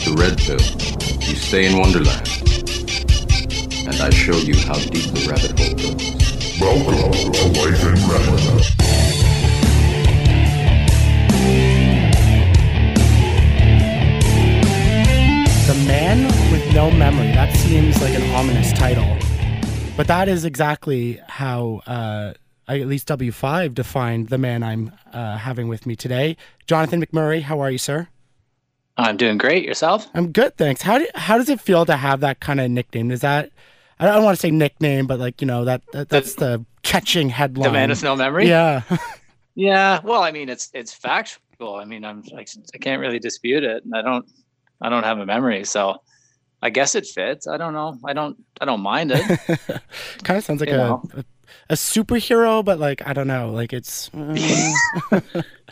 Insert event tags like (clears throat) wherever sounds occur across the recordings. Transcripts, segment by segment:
take the red pill, you stay in Wonderland. And I show you how deep the rabbit hole goes. Welcome to Life in Red. The Man with No Memory. That seems like an ominous title. But that is exactly how uh, I- at least W5 defined the man I'm uh, having with me today. Jonathan McMurray, how are you, sir? I'm doing great. Yourself? I'm good, thanks. How, do, how does it feel to have that kind of nickname? Is that, I don't want to say nickname, but like, you know, that, that that's the catching headline. The man with no memory. Yeah. (laughs) Yeah. Well, I mean, it's it's factual. I mean, I'm I, I can't really dispute it, and I don't I don't have a memory, so I guess it fits. I don't know. I don't I don't mind it. (laughs) kind of sounds like a, a a superhero, but like I don't know, like it's uh, (laughs)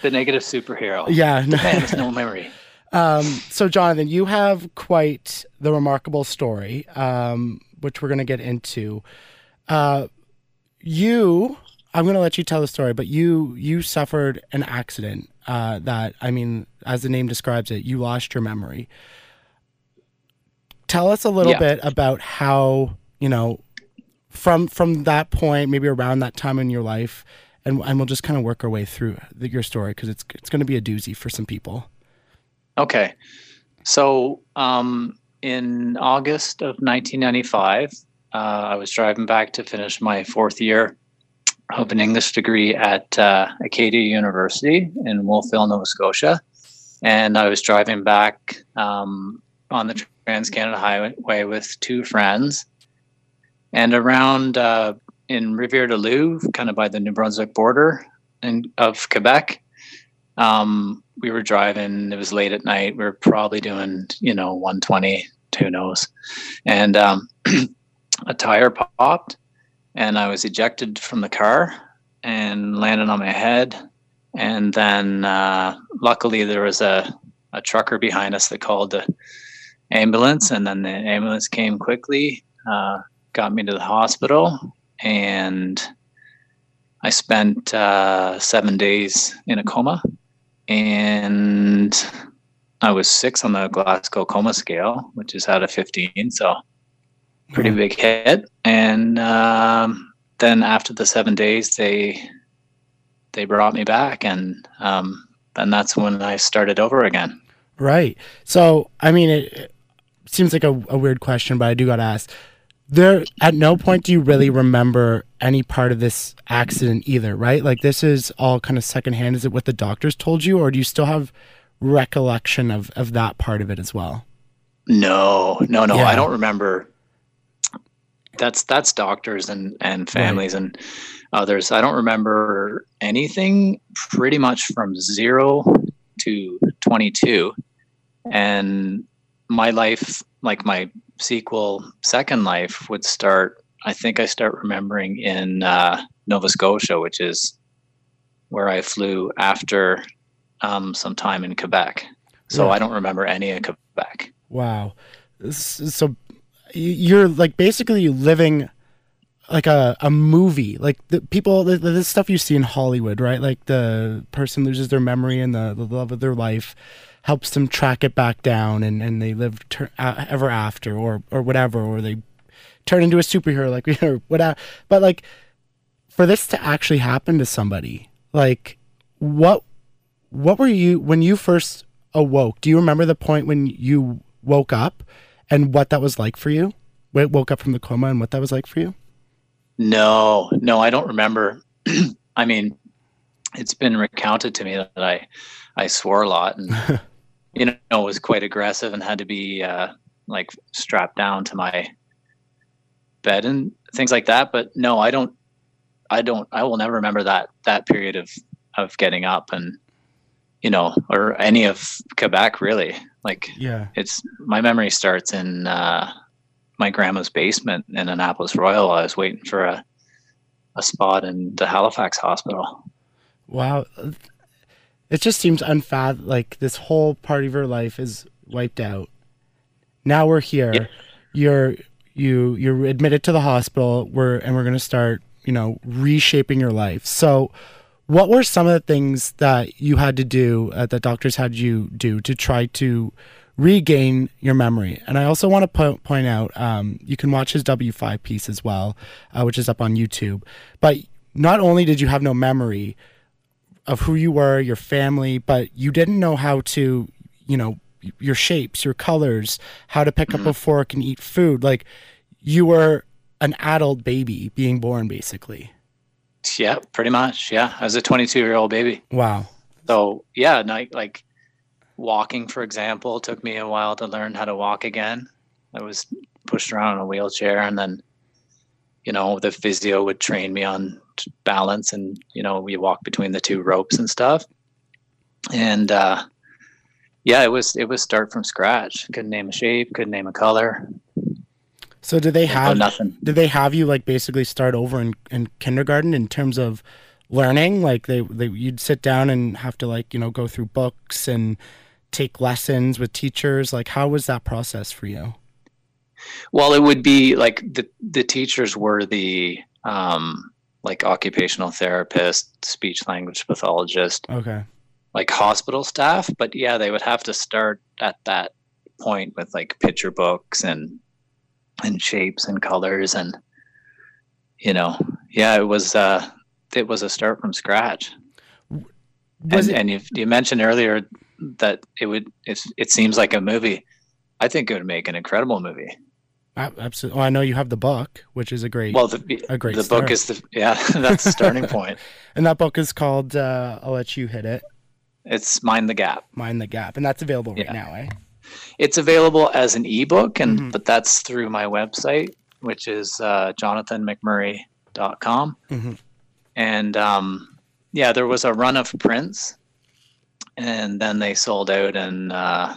the negative superhero. yeah. no. Man with no memory. Um, so, Jonathan, you have quite the remarkable story, um, which we're going to get into. Uh, you, I'm going to let you tell the story, but you you suffered an accident uh, that, I mean, as the name describes it, you lost your memory. Tell us a little Yeah. bit about how you know from from that point, maybe around that time in your life, and and we'll just kind of work our way through the, your story because it's it's going to be a doozy for some people. Okay. So, um, in August of 1995, uh, I was driving back to finish my fourth year of an English degree at uh, Acadia University in Wolfville, Nova Scotia. And I was driving back um, on the Trans Canada Highway with two friends. And around uh, in Rivière-du-Loup, kind of by the New Brunswick border in, of Quebec, um, we were driving. It was late at night. We were probably doing, you know, 120, who knows. And um, (clears throat) a tire popped, and I was ejected from the car and landed on my head. And then, uh, luckily, there was a, a trucker behind us that called the ambulance, and then the ambulance came quickly, uh, got me to the hospital, and I spent uh, seven days in a coma and I was six on the Glasgow coma scale, which is out of 15. So pretty Mhm. big hit. And um, then after the seven days, they they brought me back, and um, then that's when I started over again. Right. So, I mean, it, it seems like a, a weird question, but I do got to ask. There, at no point do you really remember any part of this accident either, right? Like this is all kind of secondhand. Is it what the doctors told you, or do you still have recollection of of that part of it as well? No, no, no. Yeah. I don't remember. That's that's doctors and and families and others. I don't remember anything pretty much from zero to twenty two, and my life, like my sequel, second life, would start. I think I start remembering in uh, Nova Scotia, which is where I flew after um, some time in Quebec. So Yeah. I don't remember any of Quebec. Wow. So you're like basically living like a, a movie. Like the people, the, the stuff you see in Hollywood, right? Like the person loses their memory and the, the love of their life helps them track it back down and, and they live ter- ever after or, or whatever, or they turn into a superhero, like, (laughs) or whatever. But like for this to actually happen to somebody, like what, what were you, when you first awoke, do you remember the point when you woke up and what that was like for you? Woke up from the coma and what that was like for you? No, no, I don't remember. (clears throat) I mean, it's been recounted to me that I, I swore a lot and, (laughs) you know, was quite aggressive and had to be uh, like strapped down to my bed and things like that. But no, I don't, I don't, I will never remember that, that period of, of getting up and, you know, or any of Quebec really. Like Yeah. it's my memory starts in uh, my grandma's basement in Annapolis Royal. I was waiting for a a spot in the Halifax hospital. Wow. It just seems unfathomable. Like this whole part of your life is wiped out. Now we're here. Yeah. You're you you're admitted to the hospital. We're and we're gonna start you know reshaping your life. So, what were some of the things that you had to do uh, that doctors had you do to try to regain your memory. And I also want to po- point out um, you can watch his W5 piece as well, uh, which is up on YouTube. But not only did you have no memory of who you were, your family, but you didn't know how to, you know, your shapes, your colors, how to pick up mm-hmm. a fork and eat food. Like you were an adult baby being born, basically. Yeah, pretty much. Yeah, I was a 22 year old baby. Wow. So yeah, like like walking, for example, took me a while to learn how to walk again. I was pushed around in a wheelchair, and then you know the physio would train me on balance, and you know we walk between the two ropes and stuff. And uh, yeah, it was it was start from scratch. Couldn't name a shape, couldn't name a color, So did they no have nothing. did they have you like basically start over in, in kindergarten in terms of learning? Like they, they you'd sit down and have to like, you know, go through books and take lessons with teachers. Like how was that process for you? Well, it would be like the the teachers were the um, like occupational therapist, speech language pathologist, Okay. like hospital staff. But yeah, they would have to start at that point with like picture books and and shapes and colors and you know, yeah, it was uh it was a start from scratch. Was and, it, and you, you mentioned earlier that it would it, it seems like a movie. I think it would make an incredible movie. Absolutely. Oh, I know you have the book, which is a great Well, the a great the start. book is the yeah (laughs) that's the starting (laughs) point. and that book is called uh, I'll let you hit it. It's mind the gap. Mind the Gap, and that's available right Yeah. now, eh? It's available as an ebook, and Mhm. but that's through my website, which is uh, jonathanmcmurray.com. Mhm. And um, yeah, there was a run of prints, and then they sold out, and uh,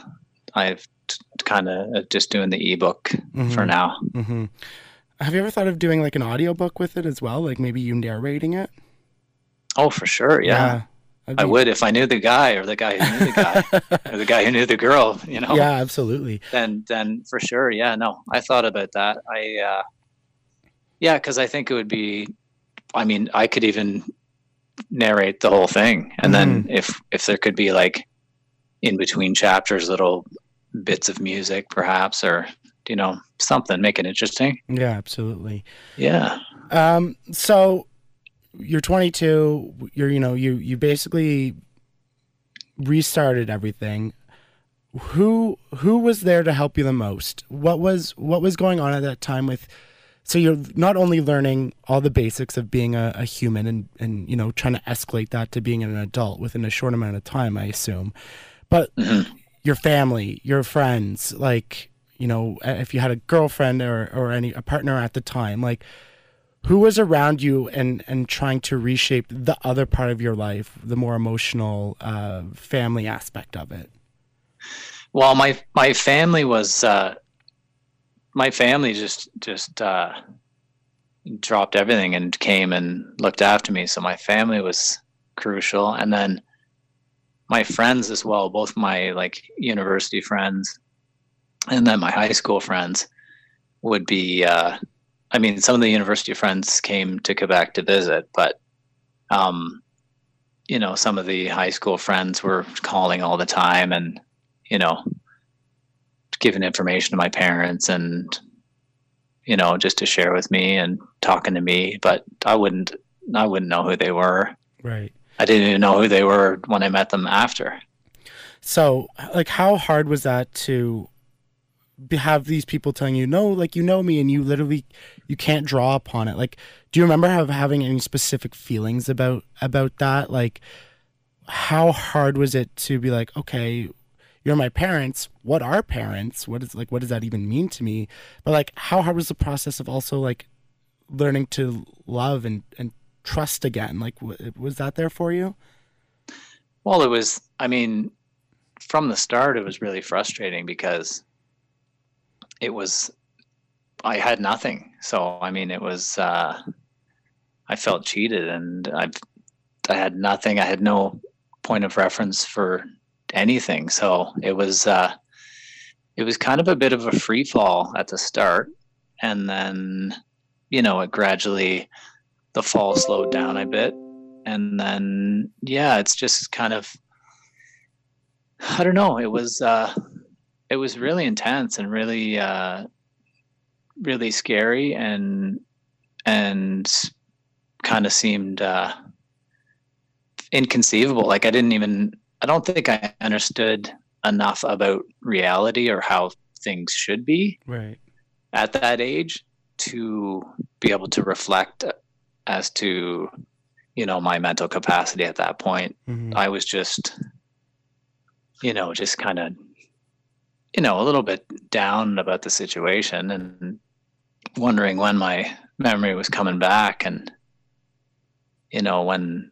I've kind of just doing the ebook for Mhm. now. hmm Have you ever thought of doing like an audiobook with it as well? Like maybe you narrating it? Oh, for sure, yeah. that'd I would if I knew the guy or the guy who knew the guy (laughs) or the guy who knew the girl, you know. Yeah, absolutely. Then then for sure, yeah, no. I thought about that. I uh yeah, cuz I think it would be I mean, I could even narrate the whole thing and then if if there could be like in between chapters little bits of music perhaps or you know, something make it interesting. Yeah, absolutely. Yeah. Um, so you're 22. You're you know you you basically restarted everything. Who who was there to help you the most? What was what was going on at that time with? So you're not only learning all the basics of being a, a human and and you know trying to escalate that to being an adult within a short amount of time, I assume, but Mhm. Your family, your friends, like you know if you had a girlfriend or or any a partner at the time, like who was around you and and trying to reshape the other part of your life the more emotional uh, family aspect of it Well, my my family was uh, my family just just uh, dropped everything and came and looked after me. So my family was crucial, and then my friends as well, both my like university friends, and then my high school friends would be. Uh, I mean, some of the university friends came to Quebec to visit, but um, you know, some of the high school friends were calling all the time and you know, giving information to my parents and, you know, just to share with me and talking to me. But I wouldn't, I wouldn't know who they were. right I didn't even know who they were when I met them after. so like how hard was that to have these people telling you no like you know me and you literally you can't draw upon it? Like do you remember have, having any specific feelings about about that? Like how hard was it to be like okay you're my parents. What are parents? What is like what does that even mean to me? But like how hard was the process of also like learning to love and and trust again like w- was that there for you Well, it was, I mean, from the start, it was really frustrating because it was, I had nothing. So, I mean, it was, uh, I felt cheated and I've, I had nothing. I had no point of reference for anything. So it was, uh, it was kind of a bit of a free fall at the start. And then, you know, it gradually, the fall slowed down a bit and then yeah it's just kind of i don't know it was uh it was really intense and really uh, really scary and and kind of seemed uh, inconceivable. Like I didn't even I don't think I understood enough about reality or how things should be Right. at that age to be able to reflect as to you know my mental capacity at that point. Mhm. i was just you know just kind of you know a little bit down about the situation and wondering when my memory was coming back and you know when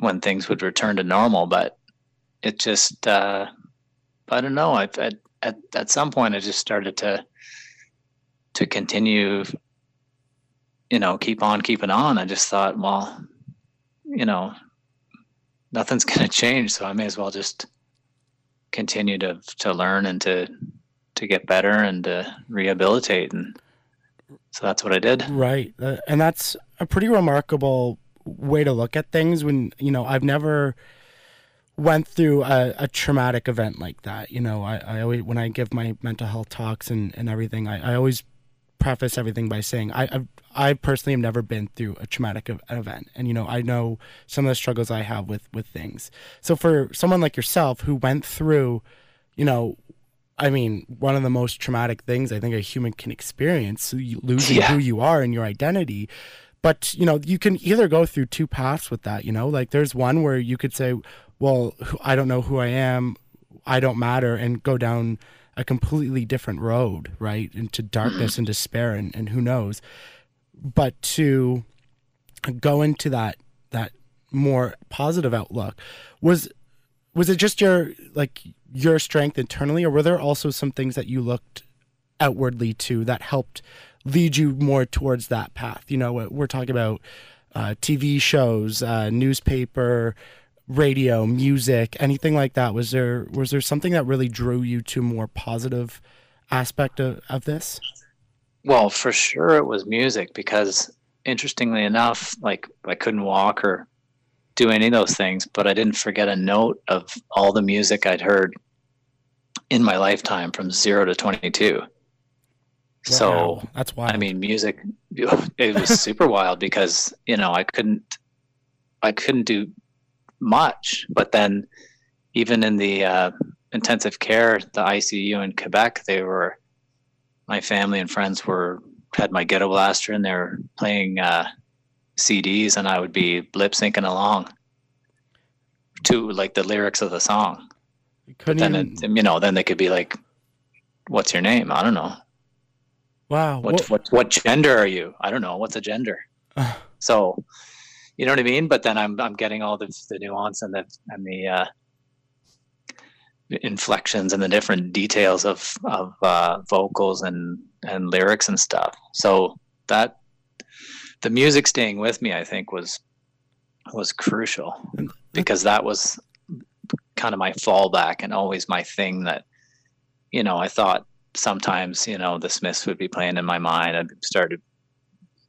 when things would return to normal. But it just uh i don't know. I at at, at some point i just started to to continue you know keep on keeping on i just thought well you know nothing's (laughs) going to change so i may as well just continue to to learn and to to get better and to rehabilitate and so that's what i did Right. Uh, and that's a pretty remarkable way to look at things when, you know, I've never went through a, a traumatic event like that. You know, I, I always, when I give my mental health talks and, and everything, I, I always preface everything by saying I, I've, I personally have never been through a traumatic event. And, you know, I know some of the struggles I have with, with things. So for someone like yourself who went through, you know, I mean, one of the most traumatic things I think a human can experience, losing Yeah. who you are and your identity. But you know, you can either go through two paths with that. You know, like there's one where you could say, "Well, I don't know who I am, I don't matter," and go down a completely different road, right, into darkness and despair, and, and who knows. But to go into that that more positive outlook was was it just your like your strength internally or were there also some things that you looked outwardly to that helped lead you more towards that path you know we're talking about uh, tv shows uh, newspaper radio music anything like that was there was there something that really drew you to a more positive aspect of, of this Well, for sure it was music because interestingly enough, like I couldn't walk or do any of those things, but I didn't forget a note of all the music I'd heard in my lifetime from 0 to 22. Wow, So, that's why I mean, music (laughs) it was super wild because, you know, I couldn't I couldn't do much, but then even in the uh, intensive care, the ICU in Quebec, they were my family and friends were had my ghetto blaster and they were playing uh, CDs, and I would be lip syncing along to like the lyrics of the song. couldn't Then even, it, you know, then they could be like, "What's your name?" I don't know. wow What what- what what gender are you? I don't know. What's a gender? So, you know what I mean. But then I'm I'm getting all the the nuance and the and the uh, inflections and the different details of of uh, vocals and and lyrics and stuff. So that the music staying with me, I think, was was crucial because that was kind of my fallback and always my thing that you know I thought sometimes you know the Smiths would be playing in my mind. I'd start to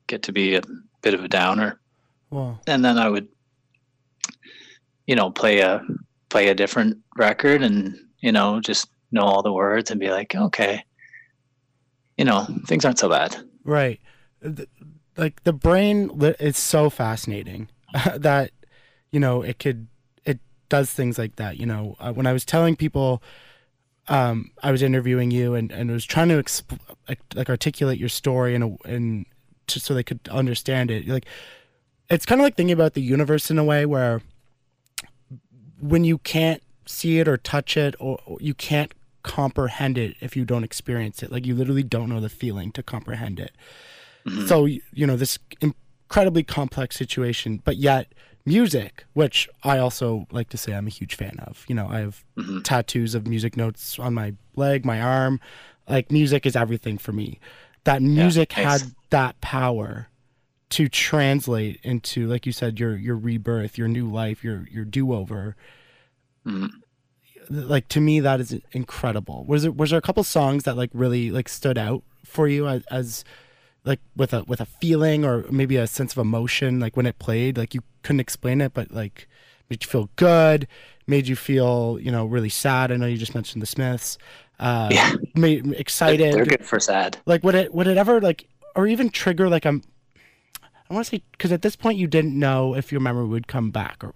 get to be a bit of a downer, wow and then I would you know play a play a different record and you know just know all the words and be like okay you know things aren't so bad Right. Like the brain is so fascinating (laughs) that you know it could it does things like that. You know, uh, when I was telling people, um, I was interviewing you and and was trying to exp- like, like articulate your story and and just so they could understand it. Like it's kind of like thinking about the universe in a way where when you can't see it or touch it or, or you can't comprehend it if you don't experience it. Like you literally don't know the feeling to comprehend it. So you know this incredibly complex situation but yet music which i also like to say i'm a huge fan of. You know i have Mhm. tattoos of music notes on my leg my arm. Like music is everything for me. That music nice. had that power to translate into like you said your your rebirth your new life your your do-over Mhm. like to me that is incredible was there was there a couple songs that like really like stood out for you as, as like with a with a feeling or maybe a sense of emotion like when it played like you couldn't explain it but like made you feel good made you feel you know really sad i know you just mentioned the smiths uh, Yeah. ma- excited. They're good for sad. Like would it would it ever like or even trigger like a I want to say because at this point you didn't know if your memory would come back or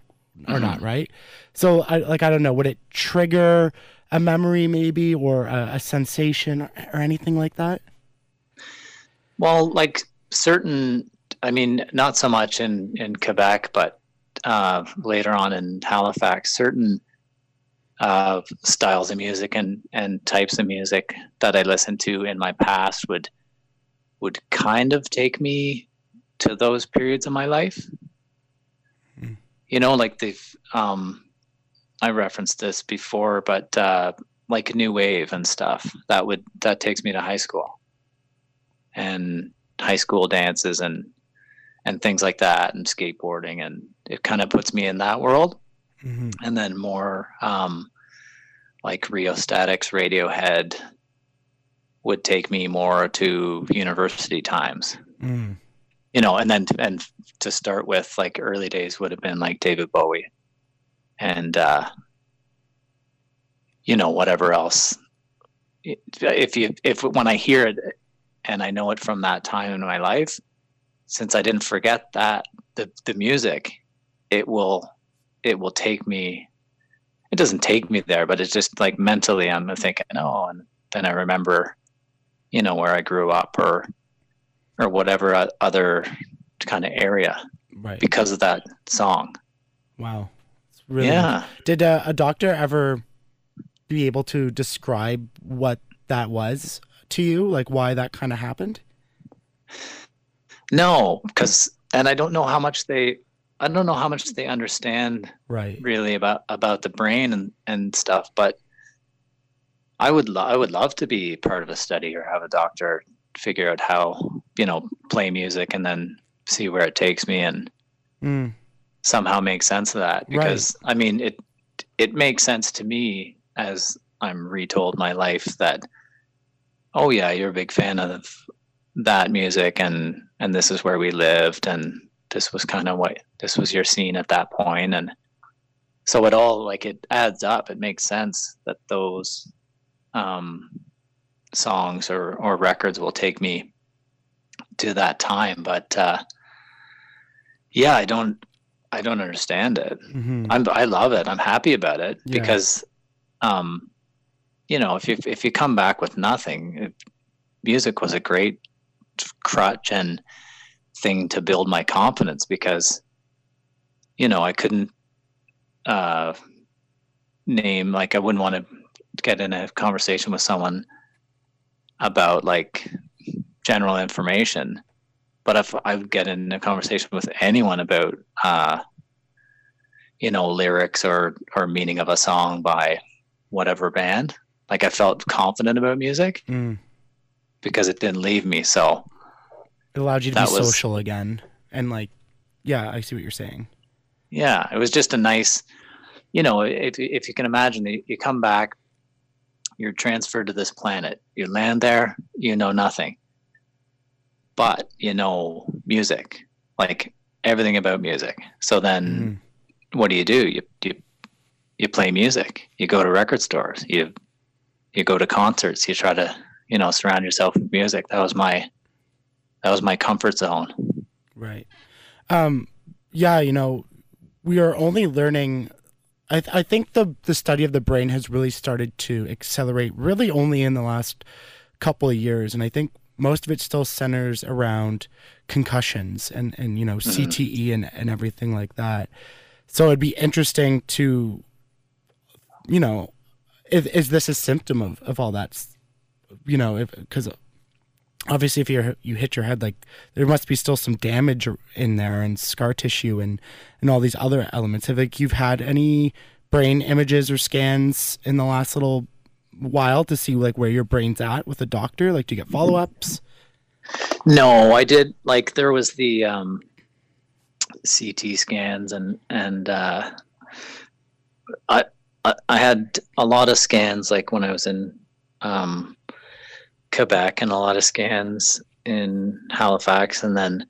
or not, right? So I like I don't know, would it trigger a memory maybe or a, a sensation or, or anything like that? Well, like certain, I mean, not so much in in Quebec, but uh, later on in Halifax, certain uh, styles of music and and types of music that I listened to in my past would would kind of take me to those periods of my life. You know, like they've. Um, I referenced this before, but uh, like new wave and stuff that would that takes me to high school and high school dances and and things like that and skateboarding and it kind of puts me in that world Mm-hmm. and then more um like Rio Statics Radiohead would take me more to university times Mm. You know and then and to start with like early days would have been like David Bowie. And uh you know whatever else. If you if when I hear it and I know it from that time in my life since I didn't forget that the the music it will it will take me it doesn't take me there but it's just like mentally I'm thinking oh and then I remember you know where I grew up or or whatever other kind of area Right. because of that song Wow. It's really yeah Did uh, a doctor ever be able to describe what that was to you? Like why that kind of happened? no because and I don't know how much they I don't know how much they understand Right. really about about the brain and and stuff but i would lo- i would love to be part of a study or have a doctor figure out how you know play music and then see where it takes me and Mm. somehow make sense of that. Because i mean it it makes sense to me as i'm retold my life that oh yeah you're a big fan of that music and and this is where we lived and this was kind of what this was your scene at that point. And so it all like it adds up. It makes sense that those um songs or or records will take me to that time but uh yeah i don't i don't understand it. Hmm i'm i love it. I'm happy about it Yeah. because um you know if you if you come back with nothing it, music was a great crutch and thing to build my confidence because you know i couldn't uh name like i wouldn't want to get in a conversation with someone about like general information but if i would get in a conversation with anyone about uh you know lyrics or or meaning of a song by whatever band like i felt confident about music Mm. because it didn't leave me so It allowed you to be was- social again. And like yeah, I see what you're saying. yeah it was just a nice you know if, if you can imagine you come back you're transferred to this planet. You land there you know nothing. But you know music like everything about music. So then Mm. what do you do? You, you you play music. You go to record stores. You you go to concerts. You try to you know surround yourself with music. That was my that was my comfort zone. Right. Um yeah, you know, we are only learning I th- I think the the study of the brain has really started to accelerate really only in the last couple of years and I think most of it still centers around concussions and and you know mm-hmm. CTE and and everything like that. So it'd be interesting to you know is, is this a symptom of of all that you know if cuz obviously if you you hit your head like there must be still some damage in there and scar tissue and and all these other elements. Have like you've had any brain images or scans in the last little while to see like where your brain's at with a doctor? Like do you get follow-ups? No, I did like there was the um CT scans and and uh I I had a lot of scans like when I was in um Quebec and a lot of scans in Halifax and then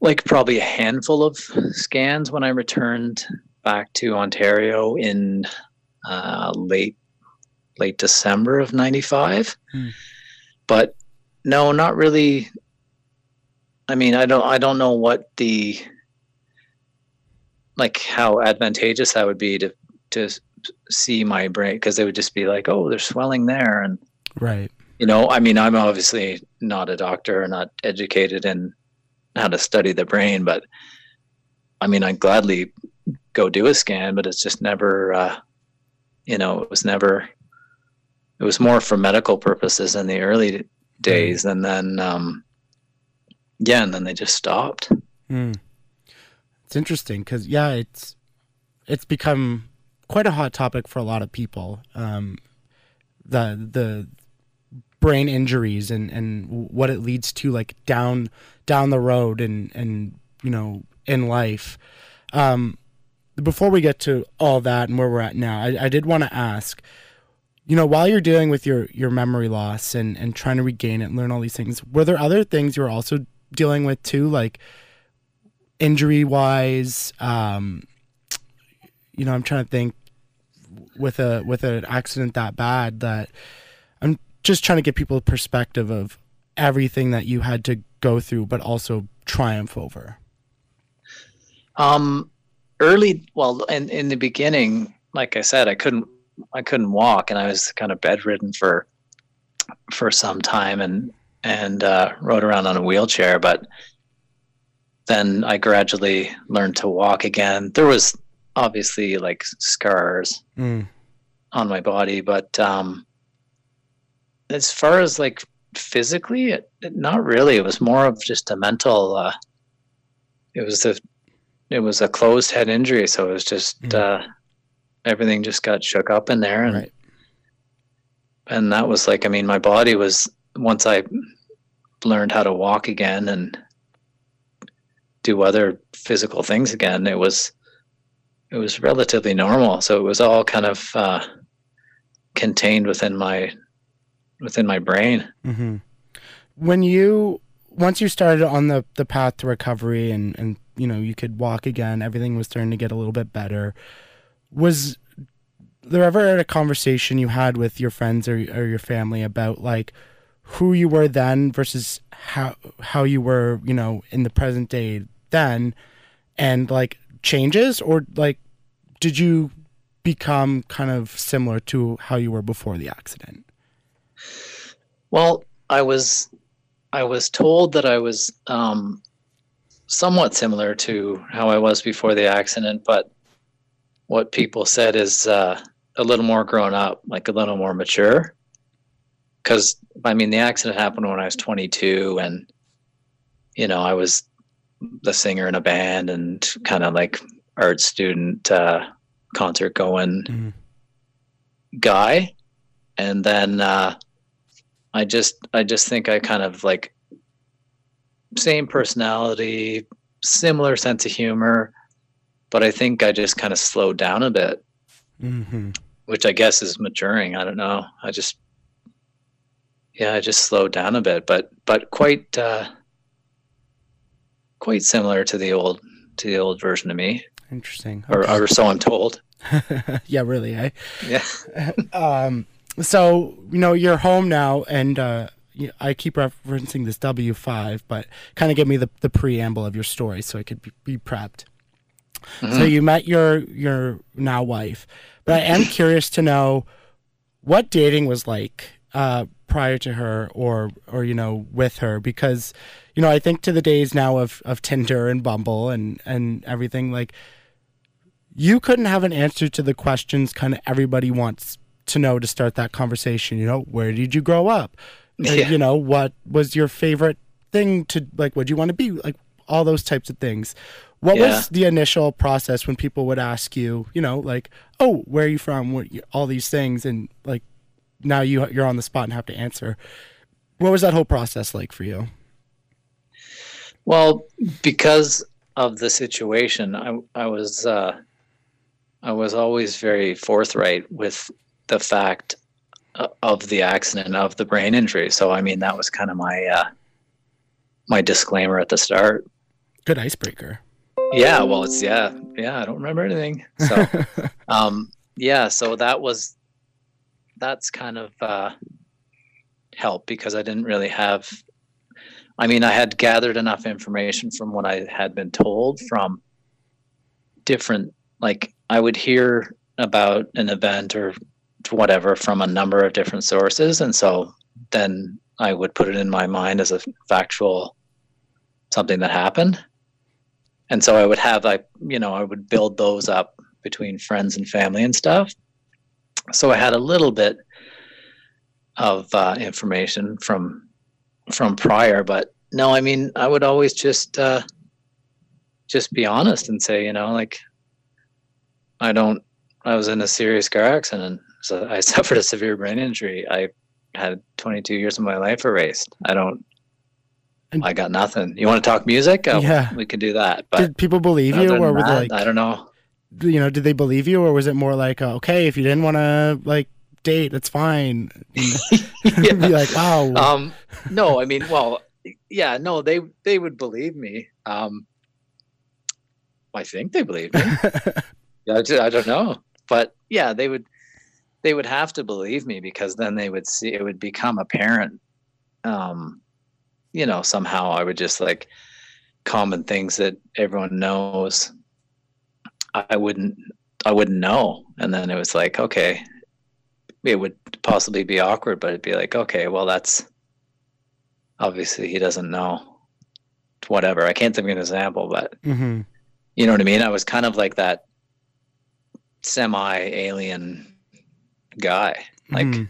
like probably a handful of scans when I returned back to Ontario in uh late late December of 95. Hmm. But no, not really. I mean, I don't I don't know what the like how advantageous that would be to to see my brain because they would just be like, "Oh, there's swelling there." And Right. you know, I mean, I'm obviously not a doctor, not educated in how to study the brain, but I mean, I'd gladly go do a scan, but it's just never, uh, you know, it was never, it was more for medical purposes in the early days. And then, um, yeah, and then they just stopped. Mm. It's interesting because yeah, it's it's become quite a hot topic for a lot of people. Um, the the brain injuries and and what it leads to like down down the road and and you know in life. Um, before we get to all that and where we're at now, I, I did want to ask. You know, while you're dealing with your your memory loss and and trying to regain it and learn all these things, were there other things you were also dealing with too, like injury wise um you know i'm trying to think with a with an accident that bad that just trying to get people a perspective of everything that you had to go through but also triumph over Um, early, well, in in the beginning, like I said, I couldn't I couldn't walk, and I was kind of bedridden for for some time, and and uh, rode around on a wheelchair. But then I gradually learned to walk again. There was obviously like scars mm. on my body, but um, as far as like physically, it, it- not really. It was more of just a mental. Uh, it was the, it was a closed head injury, so it was just Mhm. uh, everything just got shook up in there, and Right. and that was like, I mean, my body was once I learned how to walk again and do other physical things again. It was it was relatively normal, so it was all kind of uh, contained within my within my brain. hmm when you once you started on the the path to recovery and and you know you could walk again everything was starting to get a little bit better was there ever a conversation you had with your friends or, or your family about like who you were then versus how how you were you know in the present day then and like changes? Or like did you become kind of similar to how you were before the accident Well, I was I was told that I was um, somewhat similar to how I was before the accident, but what people said is uh, a little more grown up, like a little more mature. Because I mean, the accident happened when I was 22, and you know, I was the singer in a band and kind of like art student, uh, concert going Mhm. guy, and then. Uh, I just I just think I kind of like same personality, similar sense of humor, but I think I just kind of slowed down a bit, hmm which I guess is maturing. I don't know. I just yeah, I just slowed down a bit, but but quite uh quite similar to the old to the old version of me, interesting or, Okay. or so I'm told. (laughs) yeah, really, eh? Yeah. (laughs) Um, so you know you're home now, and uh, I keep referencing this W five, but kind of give me the, the preamble of your story so I could be, be prepped. So you met your your now wife, but I am curious to know what dating was like uh, prior to her, or or you know with her, because you know I think to the days now of of Tinder and Bumble and and everything like you couldn't have an answer to the questions kind of everybody wants to know to start that conversation. You know, where did you grow up? (laughs) Yeah. You know, what was your favorite thing to like? What do you want to be? Like all those types of things. What Yeah. was the initial process when people would ask you? You know, like, oh, where are you from? What, all these things, and like now you you're on the spot and have to answer. What was that whole process like for you? Well, because of the situation, I I was uh, I was always very forthright with the fact uh, of the accident of the brain injury. So I mean that was kind of my uh, my disclaimer at the start. Good icebreaker. Yeah, well, it's yeah, yeah. I don't remember anything. So (laughs) um, yeah, so that was that's kind of uh, helped because I didn't really have. I mean, I had gathered enough information from what I had been told from different. Like, I would hear about an event or whatever from a number of different sources, and so then I would put it in my mind as a factual something that happened. And so I would have like, you know, I would build those up between friends and family and stuff. So I had a little bit of uh, information from from prior, but no, I mean, I would always just uh, just be honest and say, you know, like I don't. I was in a serious car accident, so I (laughs) suffered a severe brain injury. I had 22 years of my life erased. I don't. And- I got nothing. You want to talk music? Oh, Yeah. we can do that. But did people believe you, or were they that, like, I don't know. you know, did they believe you, or was it more like, uh, okay, if you didn't want to like date, that's fine. (laughs) Yeah. (laughs) Be like, wow. um no i mean well yeah no they they would believe me um i think they believe me I, I don't know but yeah they would they would have to believe me because then they would see it would become apparent um you know somehow i would just like common things that everyone knows. I wouldn't i wouldn't know. And then it was like okay it would possibly be awkward but it'd be like okay well that's obviously he doesn't know. Whatever. I can't think of an example but hmm you know what i mean? I was kind of like that semi alien guy like Mhm.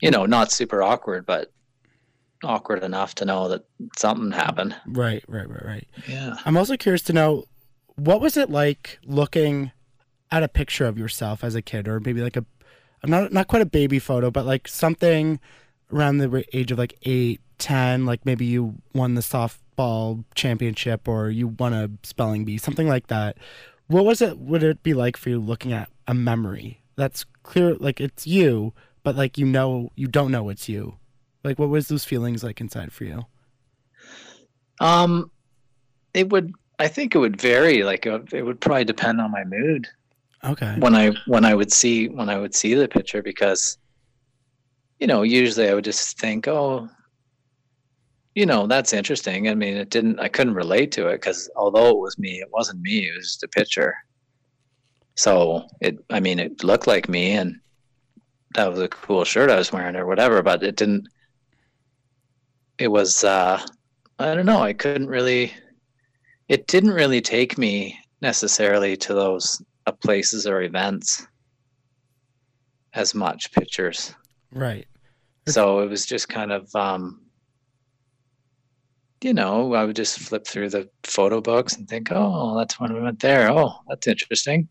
you know not super awkward but awkward enough to know that something happened right, right, right, right. yeah I'm also curious to know what was it like looking at a picture of yourself as a kid, or maybe like a, I'm not not quite a baby photo, but like something around the age of like eight, ten, like maybe you won the softball championship or you won a spelling bee, something like that. What was it? Would it be like for you looking at a memory that's clear, like it's you, but like you know you don't know it's you. Like what was those feelings like inside for you? um it would i think it would vary like uh, it would probably depend on my mood Okay. when I when I would see when I would see the picture because you know usually I would just think oh you know that's interesting I mean it didn't I couldn't relate to it because although it was me it wasn't me it was just a picture so it I mean it looked like me and that was a cool shirt I was wearing or whatever but it didn't it was uh I don't know I couldn't really it didn't really take me necessarily to those uh, places or events as much pictures. Right. So it was just kind of, um, you know, I would just flip through the photo books and think, oh, that's when we went there. Oh, that's interesting.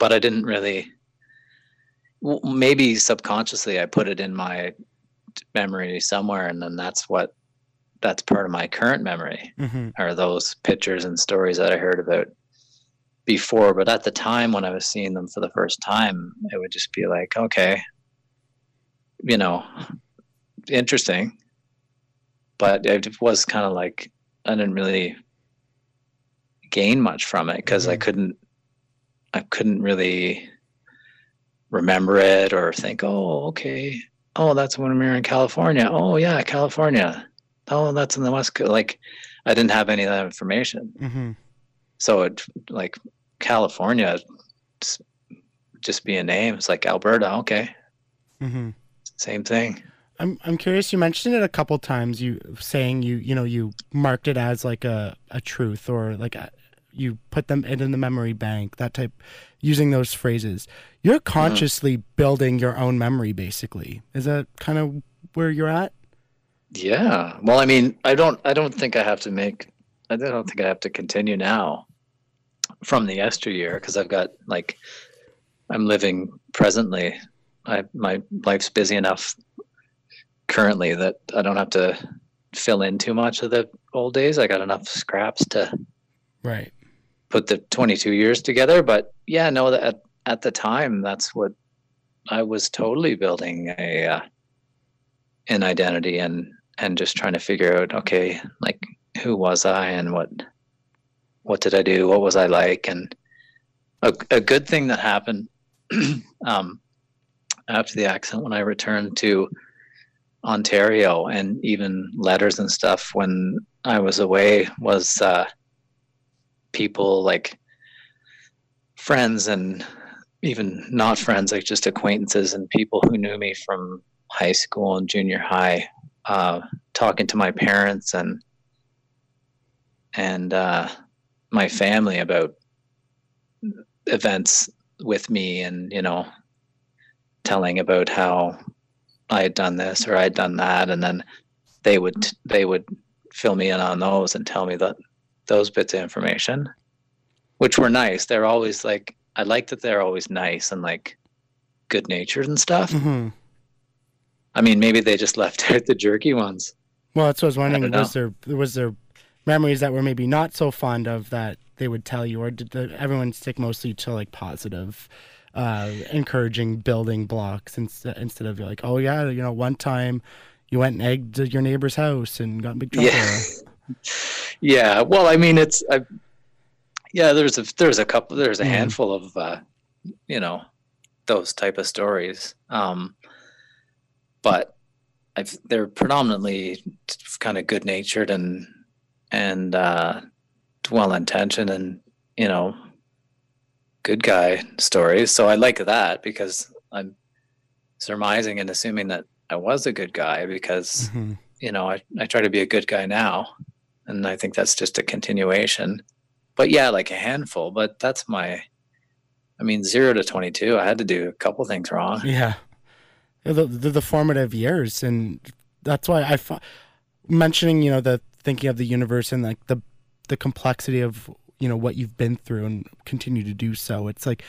But I didn't really, maybe subconsciously, I put it in my memory somewhere, and then that's what that's part of my current memory hmm are those pictures and stories that I heard about before. But at the time when I was seeing them for the first time, it would just be like, okay, you know, interesting. But it was kind of like I didn't really gain much from it because I Mhm. couldn't, I couldn't really remember it or think, oh, okay, oh, that's when we were in California. Oh, yeah, California. Oh, that's in the West Coast. Like, I didn't have any of that information. hmm So it like California just, be a name. It's like Alberta. Okay, hmm same thing. I'm I'm curious. You mentioned it a couple times. You saying you you know you marked it as like a a truth or like a, you put them in the memory bank. That type using those phrases. You're uh-huh. consciously building your own memory. Basically, is that kind of where you're at? Yeah. Well, I mean, I don't. I don't think I have to make. I don't think I have to continue now from the yesteryear because I've got like I'm living presently. I my life's busy enough currently that I don't have to fill in too much of the old days. I got enough scraps to Right. Put the 22 years together but yeah no at, at the time that's what i was totally building a uh, an identity and and just trying to figure out okay like who was i and what what did i do? What was i like? And a, a good thing that happened (clears throat) um after the accident when I returned to Ontario, and even letters and stuff when I was away was uh, people like friends and even not friends, like just acquaintances and people who knew me from high school and junior high, uh, talking to my parents and and uh, my family about events with me and you know telling about how I had done this or I'd done that. And then they would they would fill me in on those and tell me that those bits of information which were nice they're always like I like that they're always nice and like good natured and stuff hmm I mean maybe they just left (laughs) out the jerky ones Well, that's what I was wondering. don't Was there was there memories that were maybe not so fond of that they would tell you, or did the, everyone stick mostly to like positive, uh, encouraging building blocks instead instead of like, oh yeah, you know, one time you went and egged your neighbor's house and got in big trouble. Yeah. (laughs) yeah well i mean it's I, yeah there's a there's a couple there's a Mhm. handful of uh you know those type of stories um but I've, they're predominantly kind of good natured and and uh well intentioned and you know good guy stories so i like that because i'm surmising and assuming that i was a good guy because Mhm. you know, I, I try to be a good guy now. And I think that's just a continuation. But yeah, like a handful. But that's my, I mean, zero to 22, I had to do a couple things wrong. Yeah, the, the the formative years, and that's why I fi- mentioning you know the thinking of the universe and like the the complexity of you know what you've been through and continue to do so. It's like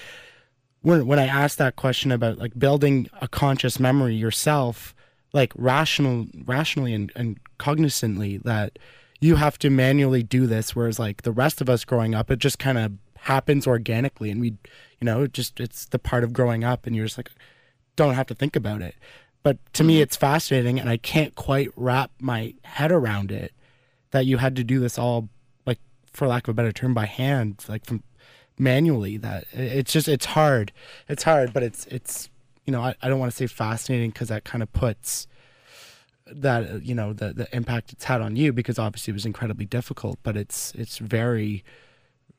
when when I asked that question about like building a conscious memory yourself, like rational rationally and, and cognizantly that you have to manually do this whereas like the rest of us growing up it just kind of happens organically and we you know just it's the part of growing up and you're just like don't have to think about it. But to me mm-hmm. it's fascinating and i can't quite wrap my head around it that you had to do this all like for lack of a better term by hand like from manually that it's just it's hard. It's hard but it's it's you know i, I don't want to say fascinating because that kind of puts that uh, you know the the impact it's had on you because obviously it was incredibly difficult but it's it's very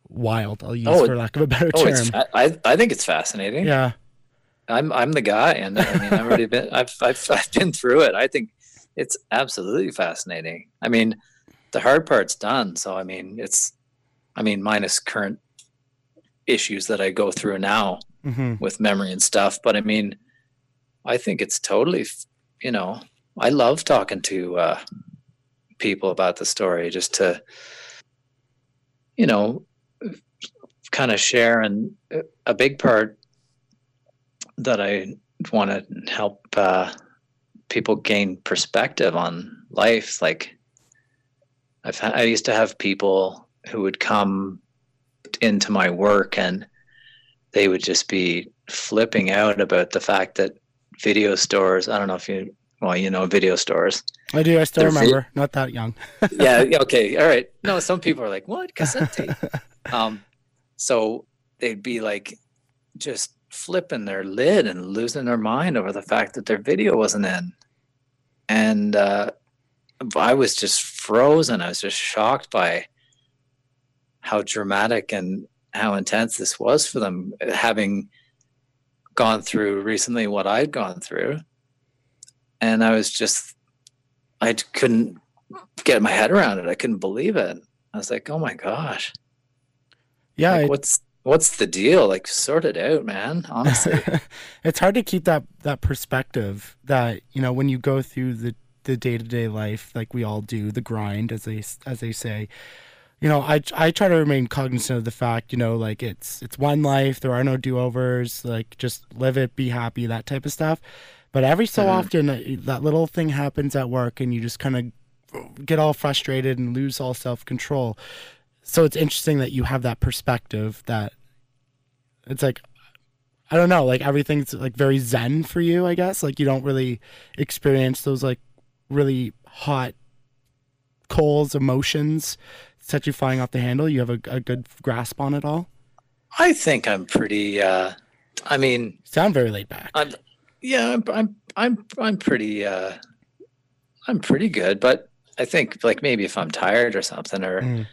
wild i'll use Oh, for lack of a better Oh, term fa- I, I think it's fascinating. yeah I'm, I'm the guy. And I mean, I've already been, I've, I've, (laughs) I've been through it. I think it's absolutely fascinating. I mean, the hard part's done. So, I mean, it's, I mean, minus current issues that I go through now. hmm with memory and stuff. But I mean, I think it's totally, you know, I love talking to uh, people about the story just to, you know, kind of share. And uh, a big part that I want to help uh, people gain perspective on life. Like, I've I used to have people who would come into my work and they would just be flipping out about the fact that video stores i don't know if you well you know video stores. I do i still They're remember. Not that young. (laughs) Yeah yeah, okay all right. No some people are like what? Cassette tape? (laughs) Um so they'd be like just flipping their lid and losing their mind over the fact that their video wasn't in. And uh i was just frozen. I was just shocked by how dramatic and how intense this was for them having gone through recently what i'd gone through and i was just i couldn't get my head around it. I couldn't believe it. I was like oh my gosh. Yeah like, it- what's what's the deal? Like sort it out man honestly. (laughs) It's hard to keep that that perspective that you know when you go through the the day-to-day life like we all do the grind as they as they say you know i i try to remain cognizant of the fact you know like it's it's one life there are no do-overs like just live it be happy that type of stuff but every so Mhm. often uh, that little thing happens at work and you just kind of get all frustrated and lose all self-control so it's interesting that you have that perspective that it's like I don't know, like everything's like very zen for you, I guess. Like you don't really experience those like really hot coals emotions set you flying off the handle. You have a, a good grasp on it all. i think i'm pretty uh i mean Sound very laid back. I'm, Yeah, I'm I'm I'm I'm pretty uh I'm pretty good, but I think like maybe if I'm tired or something or Mm.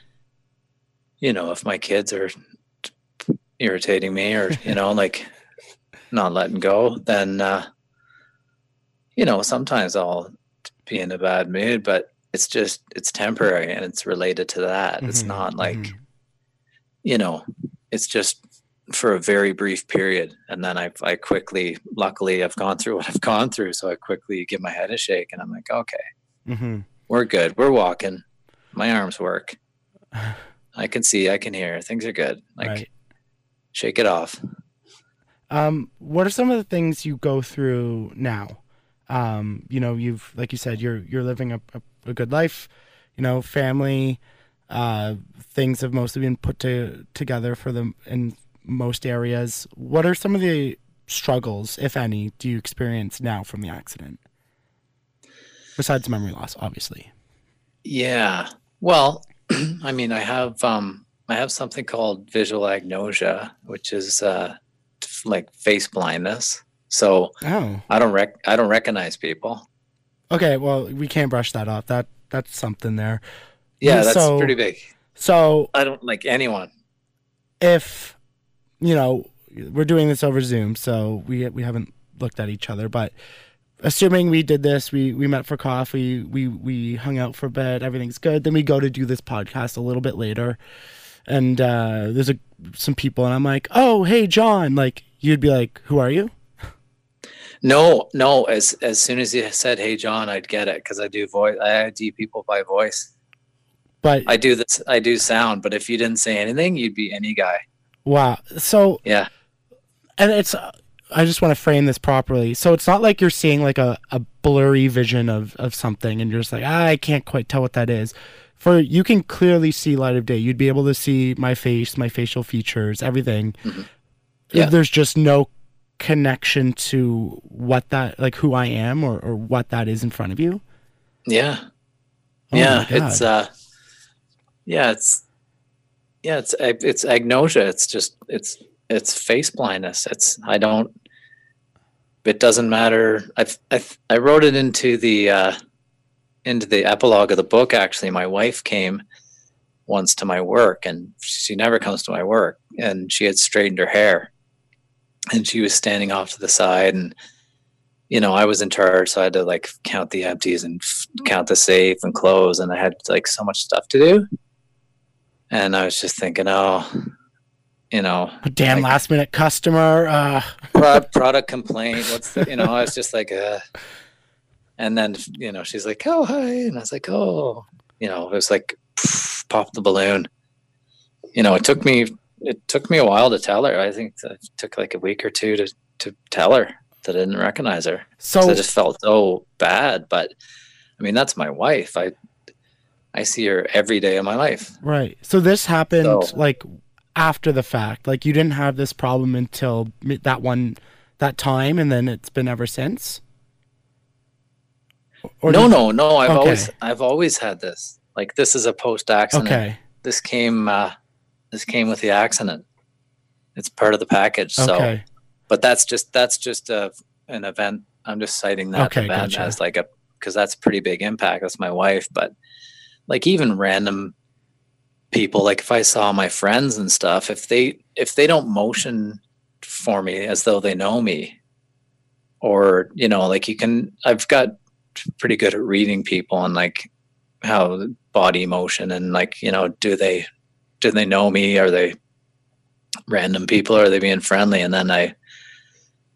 you know, if my kids are irritating me or you know, like not letting go, then uh you know, sometimes I'll be in a bad mood, but it's just it's temporary and it's related to that. It's Mhm, not like mhm. you know, it's just for a very brief period. And then I, I quickly, luckily, I've gone through (laughs) what I've gone through. So I quickly give my head a shake and I'm like, okay, Mhm. we're good. We're walking. My arms work. (sighs) I can see, I can hear. Things are good. Like, right. shake it off. Um, what are some of the things you go through now? Um, you know, you've like you said, you're you're living a, a, a good life. You know, family, uh, things have mostly been put to, together for them in most areas. What are some of the struggles, if any, do you experience now from the accident? Besides memory loss, obviously. Yeah. Well, (clears throat) I mean, I have, um, I have something called visual agnosia, which is, uh, like face blindness. So Oh, I don't rec, I don't recognize people. okay. Well, we can't brush that off. That that's something there. Yeah. That's so- pretty big. So I don't like anyone. if you know we're doing this over Zoom, so we we haven't looked at each other, but assuming we did this, we we met for coffee, we we hung out for a bit, everything's good. Then we go to do this podcast a little bit later, and uh, there's a some people, and I'm like, oh hey John, like you'd be like, who are you? No, no. As as soon as you said, "Hey, John," I'd get it because I do voice. I ID people by voice. But I do this. I do sound. But if you didn't say anything, you'd be any guy. Wow, so Yeah. and it's i just want to frame this properly so it's not like you're seeing like a, a blurry vision of, of something and you're just like ah, i can't quite tell what that is for you can clearly see light of day you'd be able to see my face my facial features everything Yeah. there's just no connection to what that like who i am or, or what that is in front of you Yeah. Oh yeah. It's uh. Yeah. It's. Yeah. It's it's agnosia. It's just it's it's face blindness. It's I don't. It doesn't matter. I've, I I wrote it into the uh, into the epilogue of the book. Actually, my wife came once to my work, and she never comes to my work. And she had straightened her hair, and she was standing off to the side, and you know I was in charge, so I had to like count the empties and f- count the safe and close, and I had like so much stuff to do. And I was just thinking, oh, you know, a damn Like- last minute customer uh (laughs) product, product complaint. What's the, you know, I was just like, uh, and then, you know, she's like, oh, hi. And I was like, oh, you know, it was like, pop the balloon. You know, it took me, it took me a while to tell her. I think it took like a week or two to, to tell her that I didn't recognize her. so I just felt so bad. But I mean, that's my wife. I, I see her every day of my life. Right. So this happened So- like after the fact. Like you didn't have this problem until that one that time and then it's been ever since? Or no, did- no, no. I've Okay. always, I've always had this. Like this is a post accident. Okay. this came uh this came with the accident it's part of the package so Okay. but that's just that's just a an event i'm just citing that Okay, event gotcha. as like a because that's pretty big impact that's my wife but like even random people like if i saw my friends and stuff if they if they don't motion for me as though they know me or you know like you can i've got pretty good at reading people and like how body motion and like you know do they do they know me? Are they random people? Or are they being friendly? And then i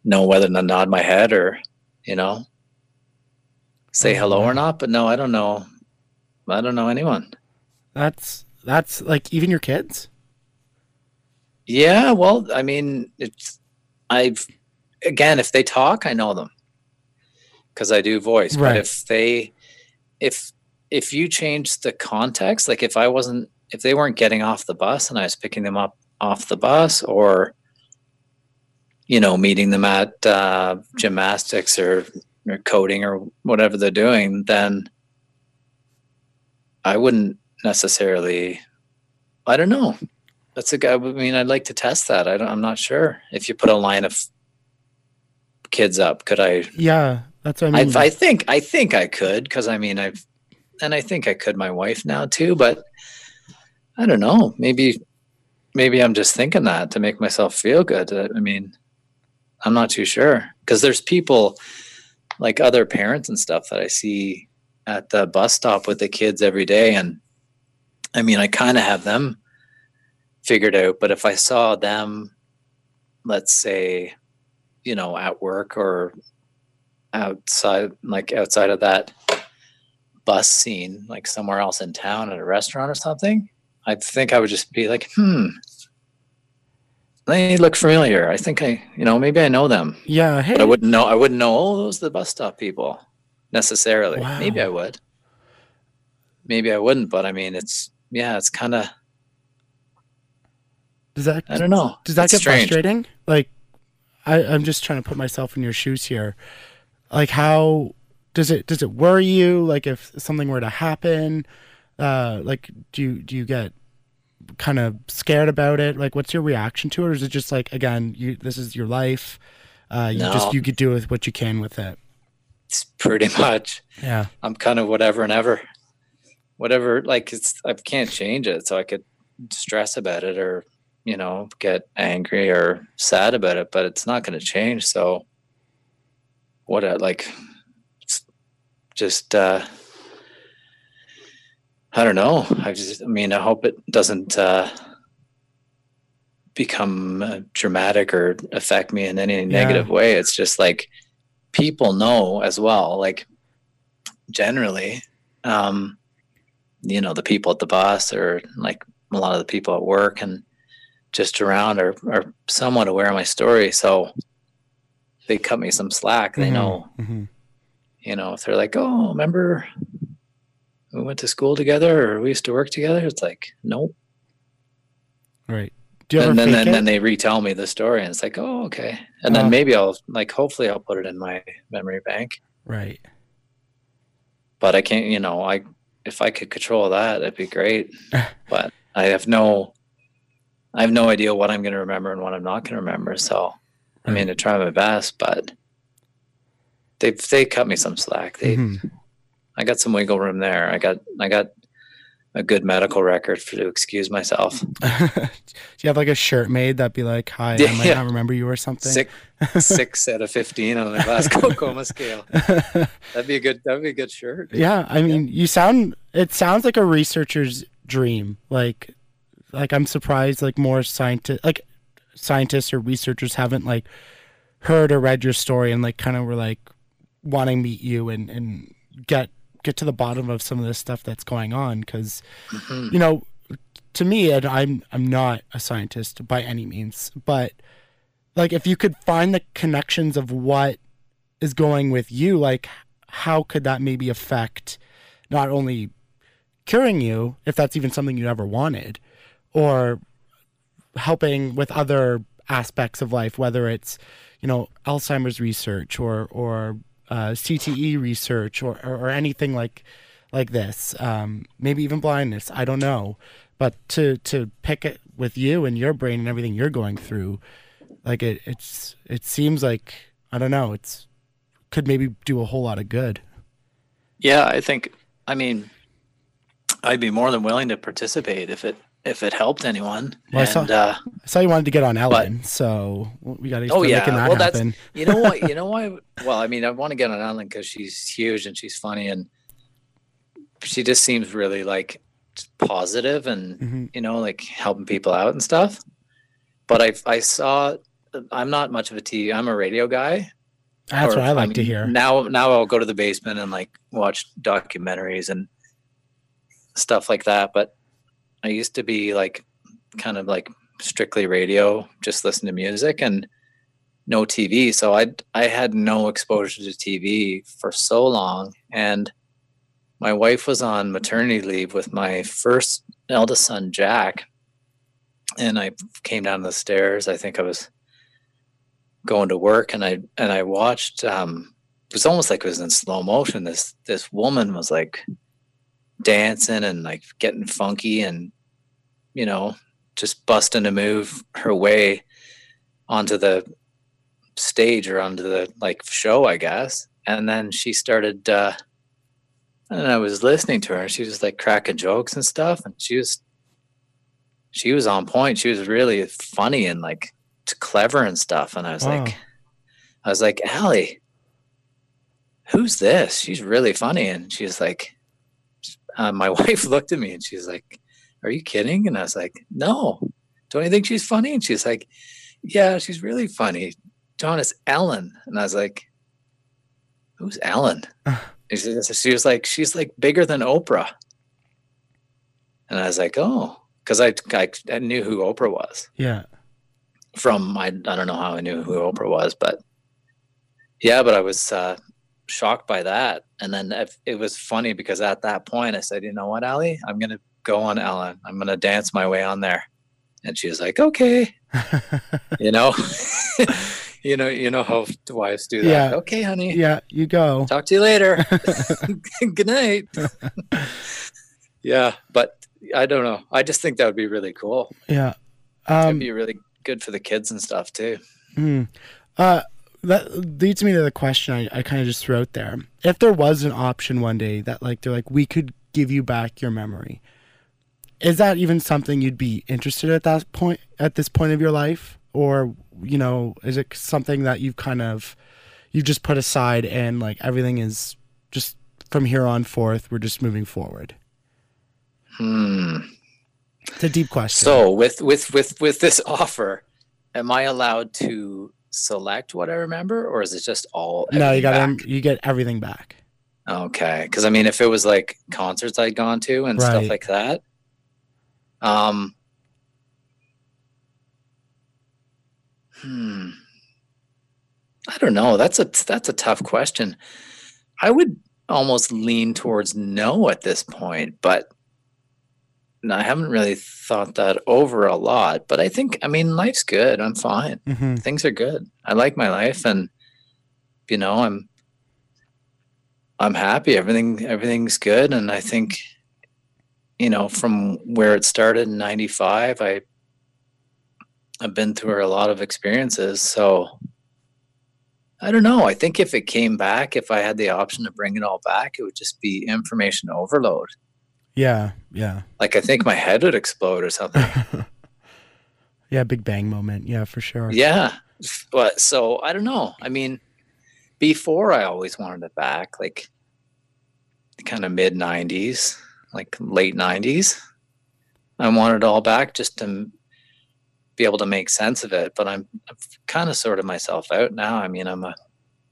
know whether to nod my head or you know say Oh, hello or not but no i don't know i don't know anyone That's that's like even your kids? yeah well i mean it's i've again if they talk i know them because i do voice Right. but if they if if you change the context like if i wasn't if they weren't getting off the bus and i was picking them up off the bus or you know meeting them at uh, gymnastics or, or coding or whatever they're doing then i wouldn't necessarily i don't know that's a guy i mean i'd like to test that I don't, i'm not sure if you put a line of kids up. Could I? Yeah, that's what I I, mean. I think I think I could because I mean I've and I think I could my wife now too, but I don't know. Maybe maybe I'm just thinking that to make myself feel good. I mean, I'm not too sure because there's people like other parents and stuff that I see at the bus stop with the kids every day, and I mean I kind of have them figured out. But if I saw them, let's say, you know, at work or outside like outside of that bus scene like somewhere else in town at a restaurant or something i think i would just be like hmm they look familiar. I think i you know maybe i know them. Yeah, hey, but i wouldn't know i wouldn't know oh those are the bus stop people necessarily maybe i would maybe i wouldn't but i mean it's yeah it's kind of does that i don't know does that It's get strange. frustrating? Like, I, I'm just trying to put myself in your shoes here. Like, how does it does it worry you? Like, if something were to happen, uh, like, do you do you get kind of scared about it? Like, what's your reaction to it? Or is it just like, again, you this is your life, uh, you No. just you could do with what you can with it. It's pretty (laughs) much Yeah, I'm kind of whatever and ever. Whatever, like it's I can't change it, so I could stress about it or you know get angry or sad about it, but it's not going to change. So what? I, like, just uh, I don't know. I just, I mean, I hope it doesn't uh, become uh, dramatic or affect me in any negative way. It's just like people know as well, like generally, um, you know, the people at the bus or like a lot of the people at work and just around are, are somewhat aware of my story. So they cut me some slack. They Mhm, know, mhm. you know, if they're like, oh, remember we went to school together or we used to work together? It's like, nope. right. Do you and then, then, then they retell me the story and it's like, oh, okay. And then Oh. maybe I'll like, hopefully I'll put it in my memory bank. right. but I can't, you know, I if I could control that, it'd be great. (laughs) but I have no, I have no idea what I'm going to remember and what I'm not going to remember. So, I mean, I try my best, but they they cut me some slack. They, Mhm. I got some wiggle room there. I got I got a good medical record for to excuse myself. (laughs) Do you have like a shirt made that'd be like, "Hi, I might yeah. not remember you" or something? Six six (laughs) out of fifteen on the Glasgow (laughs) coma scale. That'd be a good. That'd be a good shirt. Yeah, I mean, you sound. It sounds like a researcher's dream. Like, like I'm surprised. Like more scientist, like scientists or researchers haven't like heard or read your story and like kind of were like wanting to meet you and and get get to the bottom of some of this stuff that's going on because Mhm. you know to me and i'm i'm not a scientist by any means but like if you could find the connections of what is going with you like how could that maybe affect not only curing you if that's even something you ever wanted or helping with other aspects of life whether it's you know alzheimer's research or or uh, cte research or, or or anything like like this um maybe even blindness i don't know but to to pick it with you and your brain and everything you're going through like it it's it seems like i don't know it's could maybe do a whole lot of good Yeah, I think. I mean, I'd be more than willing to participate if it if it helped anyone. Well, I saw- uh, i saw you wanted to get on ellen so we gotta oh yeah, making that well that's happen (laughs) you know what you know why. (laughs) Well, I mean, I want to get on Ellen because she's huge and she's funny and she just seems really like positive and Mhm. you know like helping people out and stuff. But I I saw. I'm not much of a TV. I'm a radio guy. that's or, what i like to mean, hear Now, now I'll go to the basement and like watch documentaries and stuff like that. But I used to be like kind of like strictly radio, just listen to music and no TV. So I I had no exposure to TV for so long, and my wife was on maternity leave with my first eldest son, Jack, and I came down the stairs. I think I was going to work and I and I watched um it was almost like it was in slow motion. This this woman was like dancing and like getting funky and you know, just busting to move her way onto the stage or onto the like show, I guess. And then she started uh and I was listening to her and she was like cracking jokes and stuff and she was she was on point. She was really funny and like clever and stuff. And I was Wow. like I was like, Allie, who's this? She's really funny. And she's like, uh, my (laughs) wife looked at me and she's like, Are you kidding? And I was like, No. Don't you think she's funny? And she's like, Yeah, she's really funny. John, it's Ellen. And I was like, Who's Ellen? (sighs) She, she was like, She's like bigger than Oprah. And I was like, Oh, because I, I I knew who Oprah was Yeah. from I, I don't know how I knew who Oprah was, but yeah, but I was uh, shocked by that. And then it was funny because at that point I said, you know what, Allie, I'm gonna go on Ellen. I'm gonna dance my way on there. And she was like, okay, (laughs) you know, (laughs) you know, you know how wives do that. Yeah. Okay, honey. yeah, you go. (laughs) Talk to you later. Good night. yeah, but I don't know. I just think that would be really cool. Yeah. It'd Um be really good for the kids and stuff too. hmm. uh that leads me to the question I, I kind of just threw out there. If there was an option one day that like they're like we could give you back your memory, is that even something you'd be interested at that point at this point of your life, or you know, is it something that you've kind of you've just put aside and like everything is just from here on forth we're just moving forward? Hmm. It's a deep question. So with with with with this (laughs) offer, am I allowed to select what I remember, or is it just all? no, you got you get everything back. Okay, because I mean, if it was like concerts I'd gone to and stuff like that, um, hmm, I don't know. That's a that's a tough question. I would almost lean towards no at this point, but I haven't really thought that over a lot. But I think, I mean, life's good. I'm fine hmm things are good. I like my life and you know, I'm I'm happy. Everything everything's good and I think you know, from where it started in 95, I I've been through a lot of experiences, so I don't know. I think if it came back, if I had the option to bring it all back, it would just be information overload. Yeah, yeah. Like I think my head would explode or something. (laughs) yeah, big bang moment. Yeah, for sure. Yeah. But so I don't know. I mean, before I always wanted it back, like kind of mid 90s, like late 90s. I wanted it all back just to be able to make sense of it. But I'm kind of sorted myself out now. I mean, I'm a,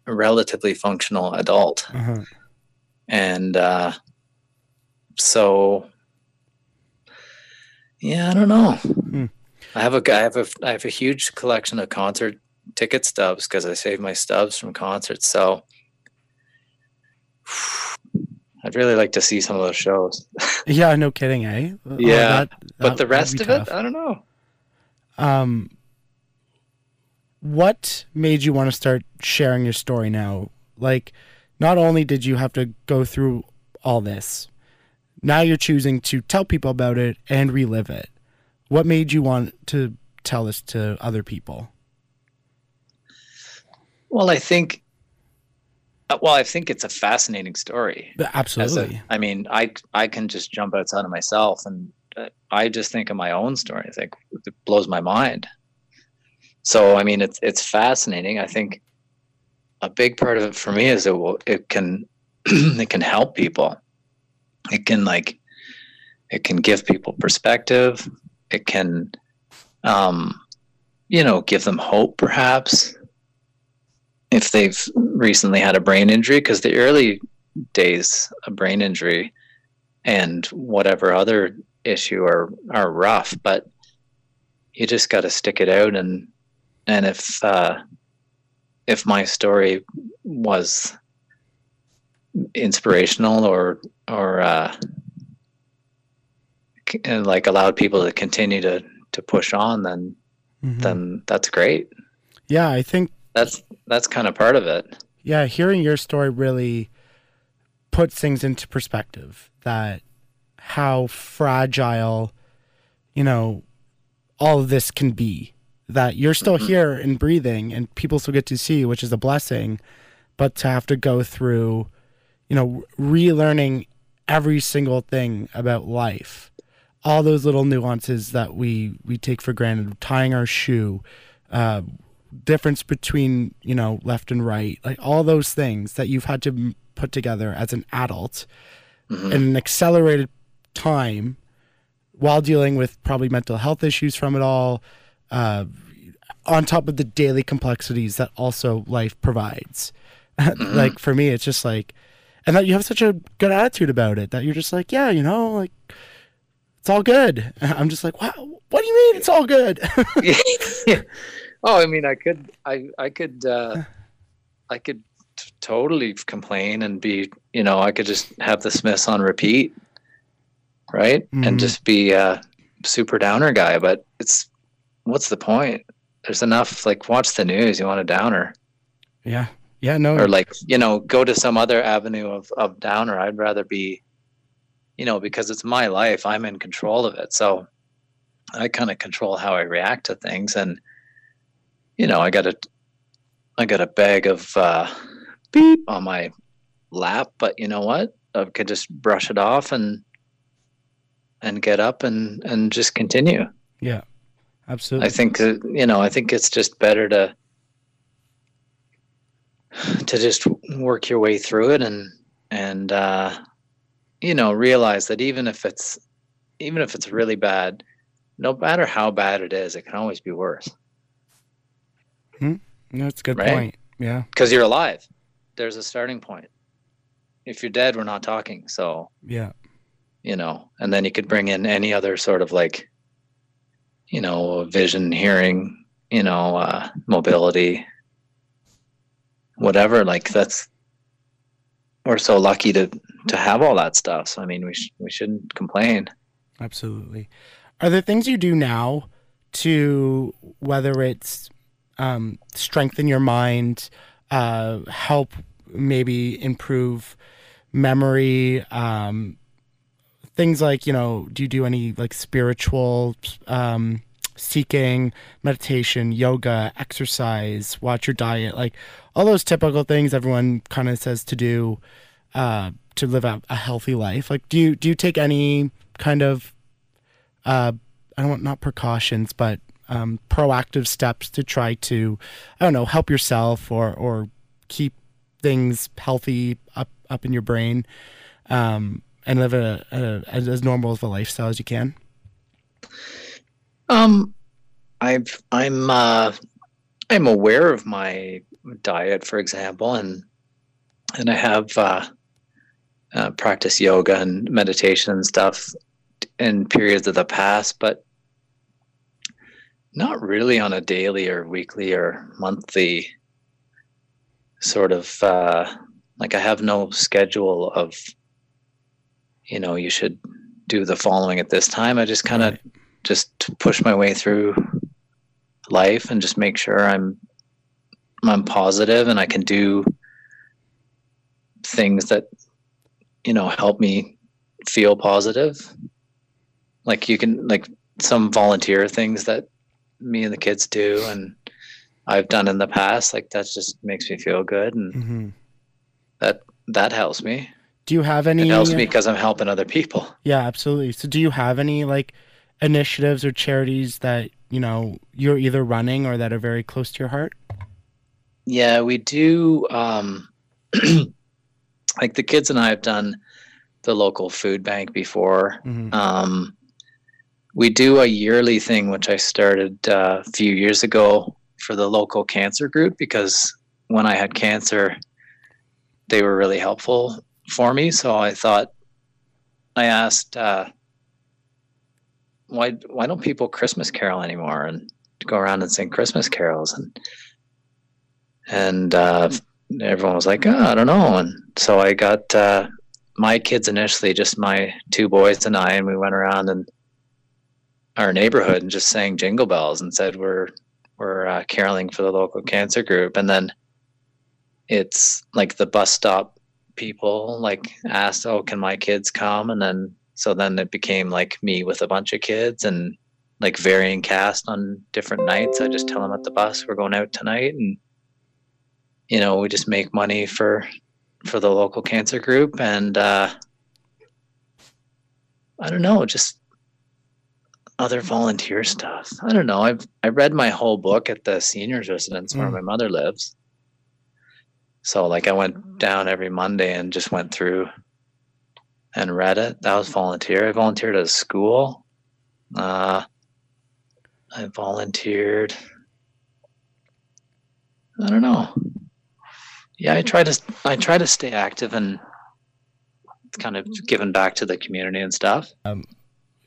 a relatively functional adult. Uh-huh. And uh, so, yeah, I don't know. I have a I have a I have a huge collection of concert ticket stubs because I saved my stubs from concerts. So (sighs) I'd really like to see some of those shows. (laughs) Yeah, no kidding, eh? Oh, Yeah, that- But the rest of it. I don't know. Um, what made you want to start sharing your story now? Like, not only did you have to go through all this, now you're choosing to tell people about it and relive it. What made you want to tell this to other people? Well, I think. uh, Well, I think it's a fascinating story. As a- Absolutely. I mean, I I can just jump outside of myself, and uh, I just think of my own story. It's like it blows my mind. So, I mean, it's it's fascinating. I think a big part of it for me is it will it can (clears throat) it can help people. It can like it can give people perspective. It can, um, you know, give them hope, perhaps. If they've recently had a brain injury, because the early days of brain injury and whatever other issue are are rough but you just got to stick it out and and if uh if my story was inspirational or or uh and like allowed people to continue to to push on then Mhm. then that's great yeah, I think that's that's kind of part of it yeah, hearing your story really puts things into perspective that how fragile, you know, all of this can be. that you're still Mhm. here and breathing and people still get to see you, which is a blessing, but to have to go through, you know, relearning every single thing about life, all those little nuances that we we take for granted, tying our shoe, uh, difference between you know left and right, like all those things that you've had to put together as an adult Mhm. in an accelerated time while dealing with probably mental health issues from it all uh, on top of the daily complexities that also life provides. (laughs) Like for me it's just like and that you have such a good attitude about it that you're just like yeah you know like it's all good (laughs) i'm just like wow what do you mean it's all good (laughs) yeah. (laughs) Oh, I mean, I could, I, I could, uh, I could t- totally complain and be, you know, I could just have the Smiths on repeat, right, Mhm. and just be a super downer guy. But it's, what's the point? There's enough. Like, watch the news. You want a downer, yeah yeah no or like, you know, go to some other avenue of of downer. I'd rather be, you know, because it's my life. I'm in control of it. So I kind of control how I react to things. And, you know, I got a, I got a bag of uh, beep on my lap, but you know what? I could just brush it off and, and get up and, and just continue. yeah absolutely I think, uh, you know, I think it's just better to, to just work your way through it and, and, uh, you know, realize that even if it's, even if it's really bad, no matter how bad it is, it can always be worse Hmm. that's a good Right? point yeah because you're alive. There's a starting point. If you're dead, we're not talking. So, yeah you know, and then you could bring in any other sort of like, you know, vision, hearing, you know, uh, mobility, whatever. Like that's, we're so lucky to, to have all that stuff. So, I mean, we, sh- we shouldn't complain. Absolutely. Are there things you do now to whether it's um, strengthen your mind, uh, help maybe improve memory, um, things like you know, do you do any like spiritual um, seeking, meditation, yoga, exercise, watch your diet, like all those typical things everyone kind of says to do uh, to live a, a healthy life? Like, do you do you take any kind of uh, I don't want not precautions, but um, proactive steps to try to, I don't know, help yourself or or keep things healthy up up in your brain, um, and live a, a as, as normal of a lifestyle as you can. Um, I've I'm uh, I'm aware of my diet, for example, and and I have uh, uh, practiced yoga and meditation and stuff in periods of the past, but not really on a daily or weekly or monthly sort of uh, like I have no schedule of you know you should do the following at this time. I just kind of Right. Just to push my way through life and just make sure I'm I'm positive and I can do things that you know help me feel positive. Like you can like some volunteer things that me and the kids do and I've done in the past like that just makes me feel good and mm-hmm. that that helps me. Do you have any? It helps me because I'm helping other people. Yeah, absolutely. So, do you have any like initiatives or charities that you know you're either running or that are very close to your heart? Yeah, we do. Um, (clears throat) like the kids and I have done the local food bank before. hmm Um, we do a yearly thing, which I started uh, a few years ago for the local cancer group because when I had cancer, they were really helpful for me. So I thought, I asked, uh, why why don't people Christmas carol anymore and go around and sing Christmas carols and and uh, everyone was like, oh, I don't know. And so I got uh, my kids initially, just my two boys and I, and we went around in our neighborhood and just sang jingle bells and said we're we're uh, caroling for the local cancer group. And then it's like the bus stop people like asked, "Oh, can my kids come?" And then so then it became like me with a bunch of kids and like varying cast on different nights. I just tell them at the bus we're going out tonight, and you know we just make money for for the local cancer group, and uh, I don't know, just other volunteer stuff. I don't know. I've I read my whole book at the seniors residence where Mm. my mother lives. So like I went down every Monday and just went through and read it. That was volunteer. I volunteered at a school. Uh, I volunteered. I don't know. Yeah, I try to I try to stay active and kind of giving back to the community and stuff. Um,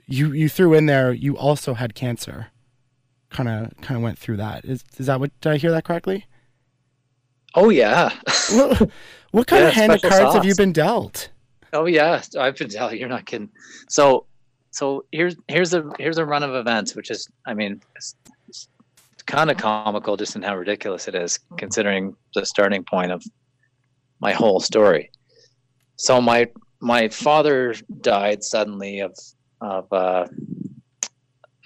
You you threw in there. You also had cancer. Kind of kind of went through that. Is is that what? Did I hear that correctly? Oh yeah. what, what kind Yeah, of hand of cards have you been dealt? Oh yeah, I've been telling you're not kidding. So, so here's here's a here's a run of events, which is, I mean, it's, it's kind of comical just in how ridiculous it is, considering the starting point of my whole story. So my my father died suddenly of of uh,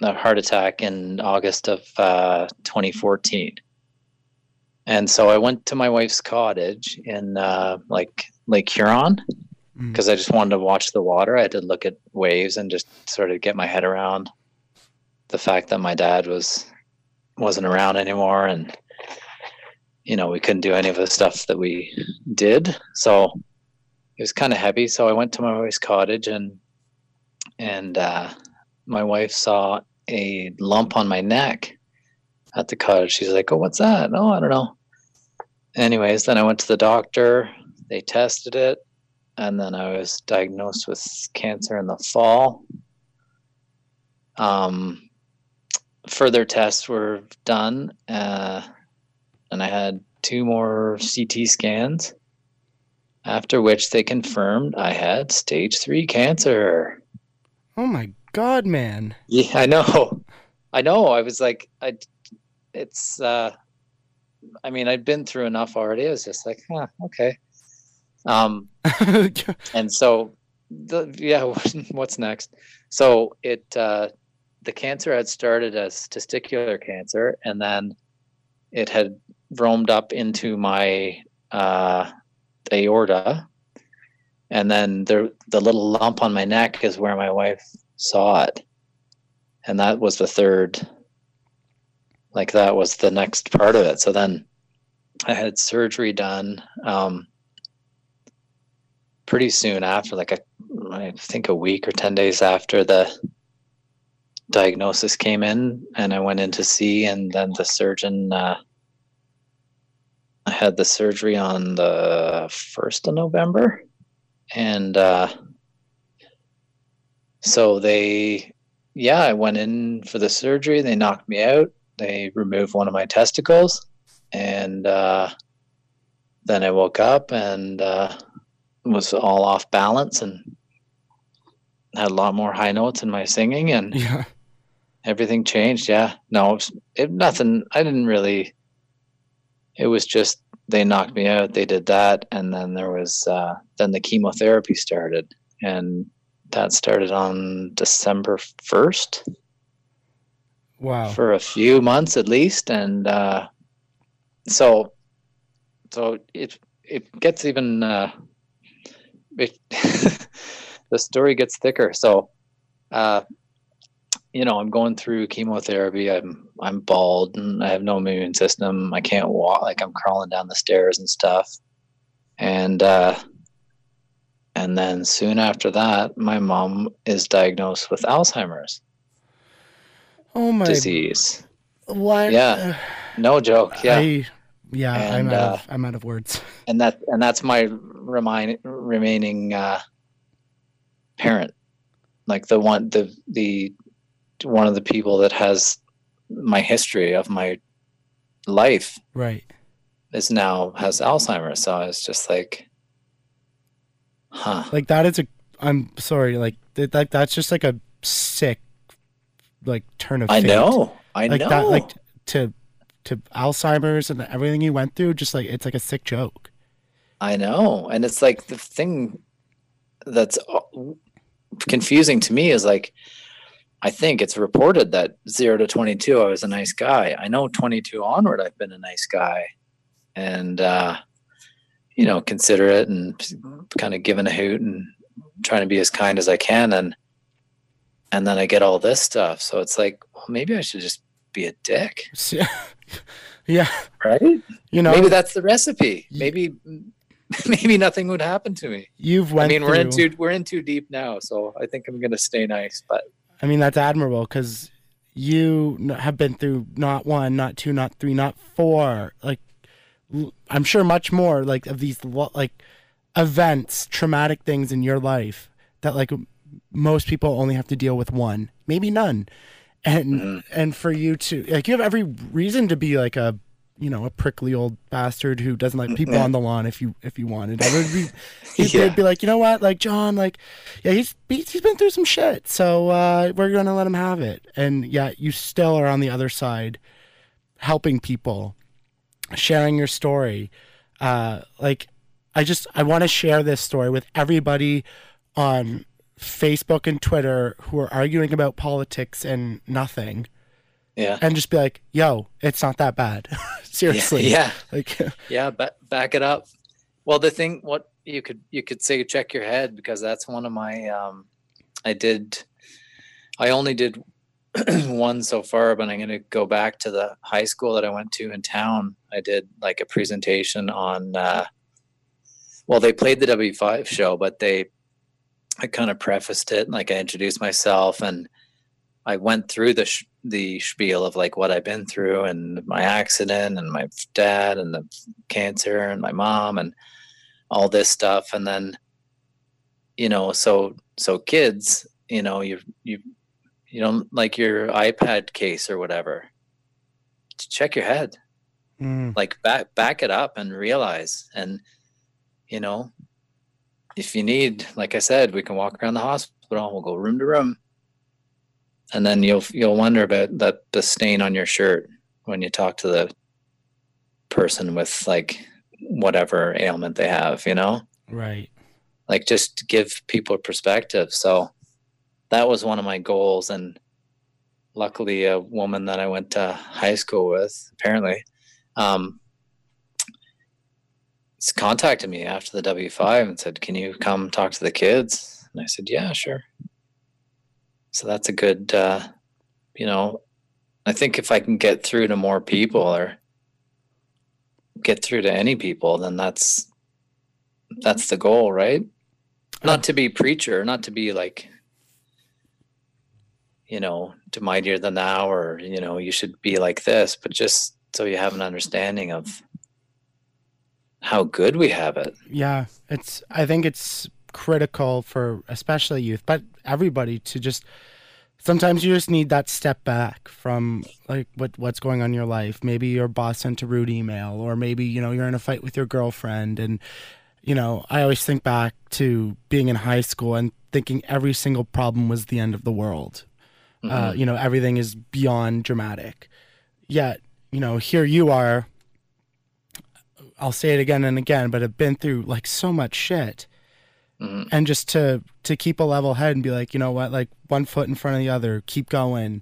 a heart attack in August of uh, 2014. And so I went to my wife's cottage in uh, like Lake Huron Mm. because I just wanted to watch the water. I had to look at waves and just sort of get my head around the fact that my dad was wasn't around anymore. And you know we couldn't do any of the stuff that we did. So it was kind of heavy. So i went to my wife's cottage and and uh, my wife saw a lump on my neck at the cottage. She's like oh what's that? Oh i don't know. Anyways then i went to the doctor. They tested it and then I was diagnosed with cancer in the fall. Um, further tests were done, uh, and I had two more CT scans. After which they confirmed I had stage three cancer. Oh my god, man! Yeah, I know. I know. I was like, I. It's. uh I mean, I'd been through enough already. I was just like, huh, okay. Um, (laughs) and so the yeah (laughs) what's next? So it uh the cancer had started as testicular cancer and then it had roamed up into my uh aorta. And then the the little lump on my neck is where my wife saw it. And that was the third like that was the next part of it. So then i had surgery done um pretty soon after, like a, I think a week or 10 days after the diagnosis came in, and I went in to see, and then the surgeon, uh, I had the surgery on the 1st of November. And uh, so they, yeah, I went in for the surgery. They knocked me out. They removed one of my testicles. And uh, then I woke up and, uh, was all off balance and had a lot more high notes in my singing and (laughs) yeah, everything changed. Yeah. No it, was, it nothing i didn't really it was just they knocked me out they did that and then there was uh then the chemotherapy started and that started on december 1st wow. for a few months at least and uh so so it it gets even uh it, (laughs) the story gets thicker. So uh you know i'm going through chemotherapy. I'm i'm bald and i have no immune system. I can't walk. Like i'm crawling down the stairs and stuff. And uh and then soon after that my mom is diagnosed with alzheimer's Oh my. disease. What? Yeah. no joke. Yeah. I, yeah, I'm out uh, of I'm out of words. (laughs) and that and that's my remind, remaining uh, parent, like the one the the one of the people that has my history of my life Right. is now has Alzheimer's. So it's just like, huh? Like that is a. I'm sorry. Like that. that that's just like a sick, like turn of. I fate. know, I Like know. that. Like to to Alzheimer's and everything you went through. Just like it's like a sick joke. I know. And it's like the thing that's uh, confusing to me is like I think it's reported that zero to 22, I was a nice guy. I know 22 onward, I've been a nice guy and, uh, you know, considerate and kind of giving a hoot and trying to be as kind as I can. And, and then I get all this stuff. So it's like, well, maybe I should just be a dick, (laughs) yeah, right? you know, maybe that's the recipe. Maybe, (laughs) maybe nothing would happen to me. you've went I mean, we're in too we're in too deep now, so I think I'm gonna stay nice. But I mean, that's admirable because you have been through not one, not two, not three, not four. Like, I'm sure much more like of these like events, traumatic things in your life that like most people only have to deal with one, maybe none. And and for you to like, you have every reason to be like a you know a prickly old bastard who doesn't like people on the lawn if you if you wanted. I would be, (laughs) he'd, Yeah. be like, you know what, like John, like yeah, he's he's he's been through some shit, so uh, we're gonna let him have it. And yeah, you still are on the other side, helping people, sharing your story. Uh, like, I just I want to share this story with everybody on Facebook and Twitter who are arguing about politics and nothing, yeah, and just be like, "Yo, it's not that bad." (laughs) Seriously, yeah, (laughs) Like, (laughs) yeah, ba- back it up. Well, the thing, what you could you could say, check your head because that's one of my. Um, I did, I only did (clears throat) one so far, but I'm going to go back to the high school that I went to in town. I did like a presentation on. Uh, well, they played the W5 show, but they, I kind of prefaced it, like I introduced myself and I went through the sh- the spiel of like what I've been through and my accident and my dad and the cancer and my mom and all this stuff and then you know so so kids you know you you you don't like your iPad case or whatever check your head. Mm, like back back it up and realize and you know if you need like i said we can walk around the hospital we'll go room to room. And then you'll you'll wonder about that the stain on your shirt when you talk to the person with like whatever ailment they have you know? Right. like just give people perspective. So that was one of my goals. And luckily a woman that i went to high school with apparently um, contacted me after the w5 and said can you come talk to the kids? And i said yeah sure. So that's a good uh, you know i think if i can get through to more people or get through to any people then that's that's the goal right? Not to be preacher not to be like you know to mightier than thou or you know you should be like this but just so you have an understanding of how good we have it Yeah, it's. I think it's critical for especially youth, but everybody to just. Sometimes you just need that step back from like what what's going on in your life. Maybe your boss sent a rude email, or maybe you know you're in a fight with your girlfriend, and you know I always think back to being in high school and thinking every single problem was the end of the world. Uh, you know everything is beyond dramatic. Yet you know here you are I'll say it again and again, but have been through like so much shit. Mhm. And just to to keep a level head and be like, you know what, like one foot in front of the other, keep going.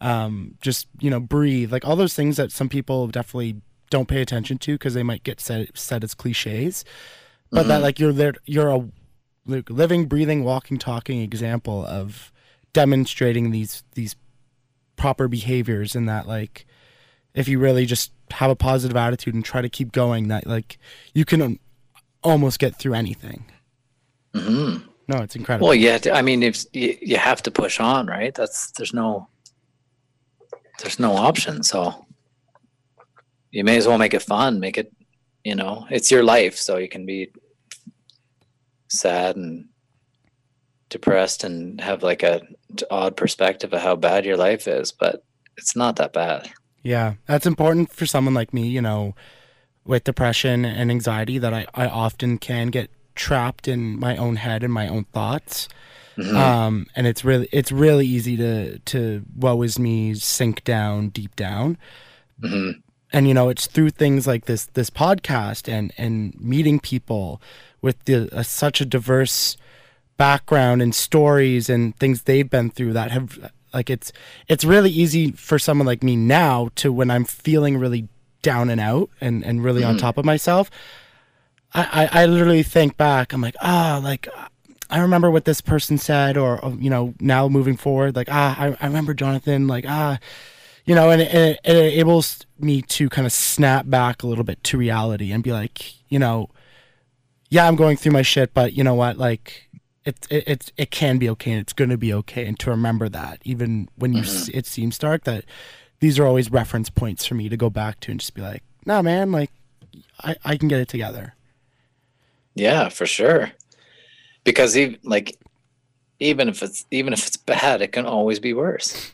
Um, just you know, breathe. Like all those things that some people definitely don't pay attention to because they might get said said as cliches. But that like you're there, you're a like, living, breathing, walking, talking example of demonstrating these these proper behaviors and that like if you really just have a positive attitude and try to keep going that like you can um, almost get through anything. Mhm. no it's incredible. Well yeah i mean if you, you have to push on right? That's there's no there's no option so you may as well make it fun make it you know it's your life so you can be sad and depressed and have like a odd perspective of how bad your life is but it's not that bad yeah that's important for someone like me you know with depression and anxiety that i, I often can get trapped in my own head and my own thoughts. Um, and it's really it's really easy to to woe is me sink down deep down. Mhm. and you know it's through things like this this podcast and and meeting people with the uh, such a diverse background and stories and things they've been through that have Like it's it's really easy for someone like me now to when I'm feeling really down and out and and really on top of myself. I, I, I literally think back. I'm like, ah, like I remember what this person said, or, or, you know, now moving forward, like ah, I, I remember Jonathan, like ah, you know, and it, it, it enables me to kind of snap back a little bit to reality and be like, you know, yeah, I'm going through my shit, but you know what, like it it it, it can be okay, and it's going to be okay, and to remember that even when you mm-hmm. s it seems dark, that these are always reference points for me to go back to and just be like, nah, man, like I I can get it together. Yeah, for sure. Because even like even if it's even if it's (laughs) bad, it can always be worse.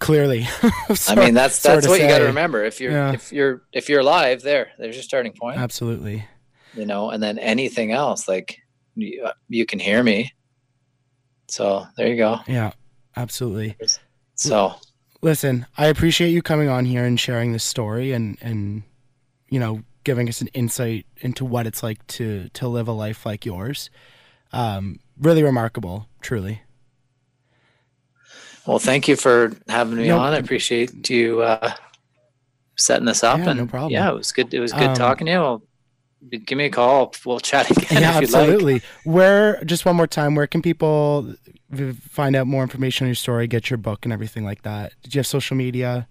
Clearly, (laughs) I mean, that's that's what you got to remember. If you're Yeah. if you're if you're alive, there, there's your starting point. Absolutely. You know, and then anything else, like you, you can hear me. So there you go. Yeah, absolutely. So Listen, I appreciate you coming on here and sharing this story and and you know giving us an insight into what it's like to to live a life like yours. Um, really remarkable, truly. Well, thank you for having me No- on. I appreciate you uh, setting this up. Yeah, and no problem. yeah, it was good. It was good Um, talking to you. Well, give me a call. We'll chat (laughs) again yeah, if you like. absolutely. Where just one more time, where can people find out more information on your story, get your book, and everything like that? Did you have social media?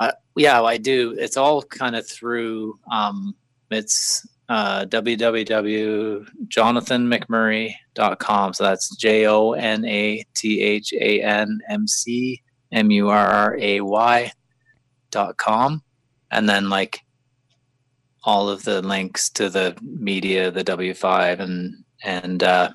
Uh, yeah, I do. It's all kind of through. Um, it's uh, www.jonathanmcmurray.com. So that's J O N A T H A N M C M U R R A Y dot com, and then like all of the links to the media, the W five, and and uh,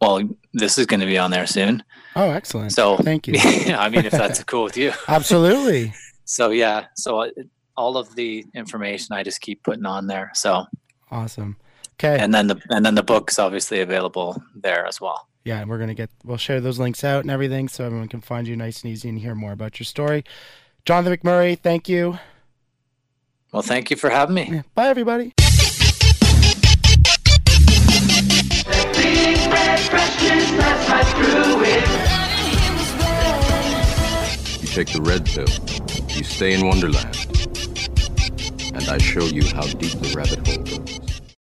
well, this is going to be on there soon. Oh, excellent. So Thank you. (laughs) I mean, if that's (laughs) cool with you Absolutely. (laughs) so yeah so all of the information i just keep putting on there so Awesome. Okay. and then the and then the book's obviously available there as well yeah, and we're gonna get we'll share those links out and everything so everyone can find you nice and easy and hear more about your story. Jonathan McMurray, thank you. Well thank you for having me Yeah, Bye everybody. You take the red pill. You stay in Wonderland. And I show you how deep the rabbit hole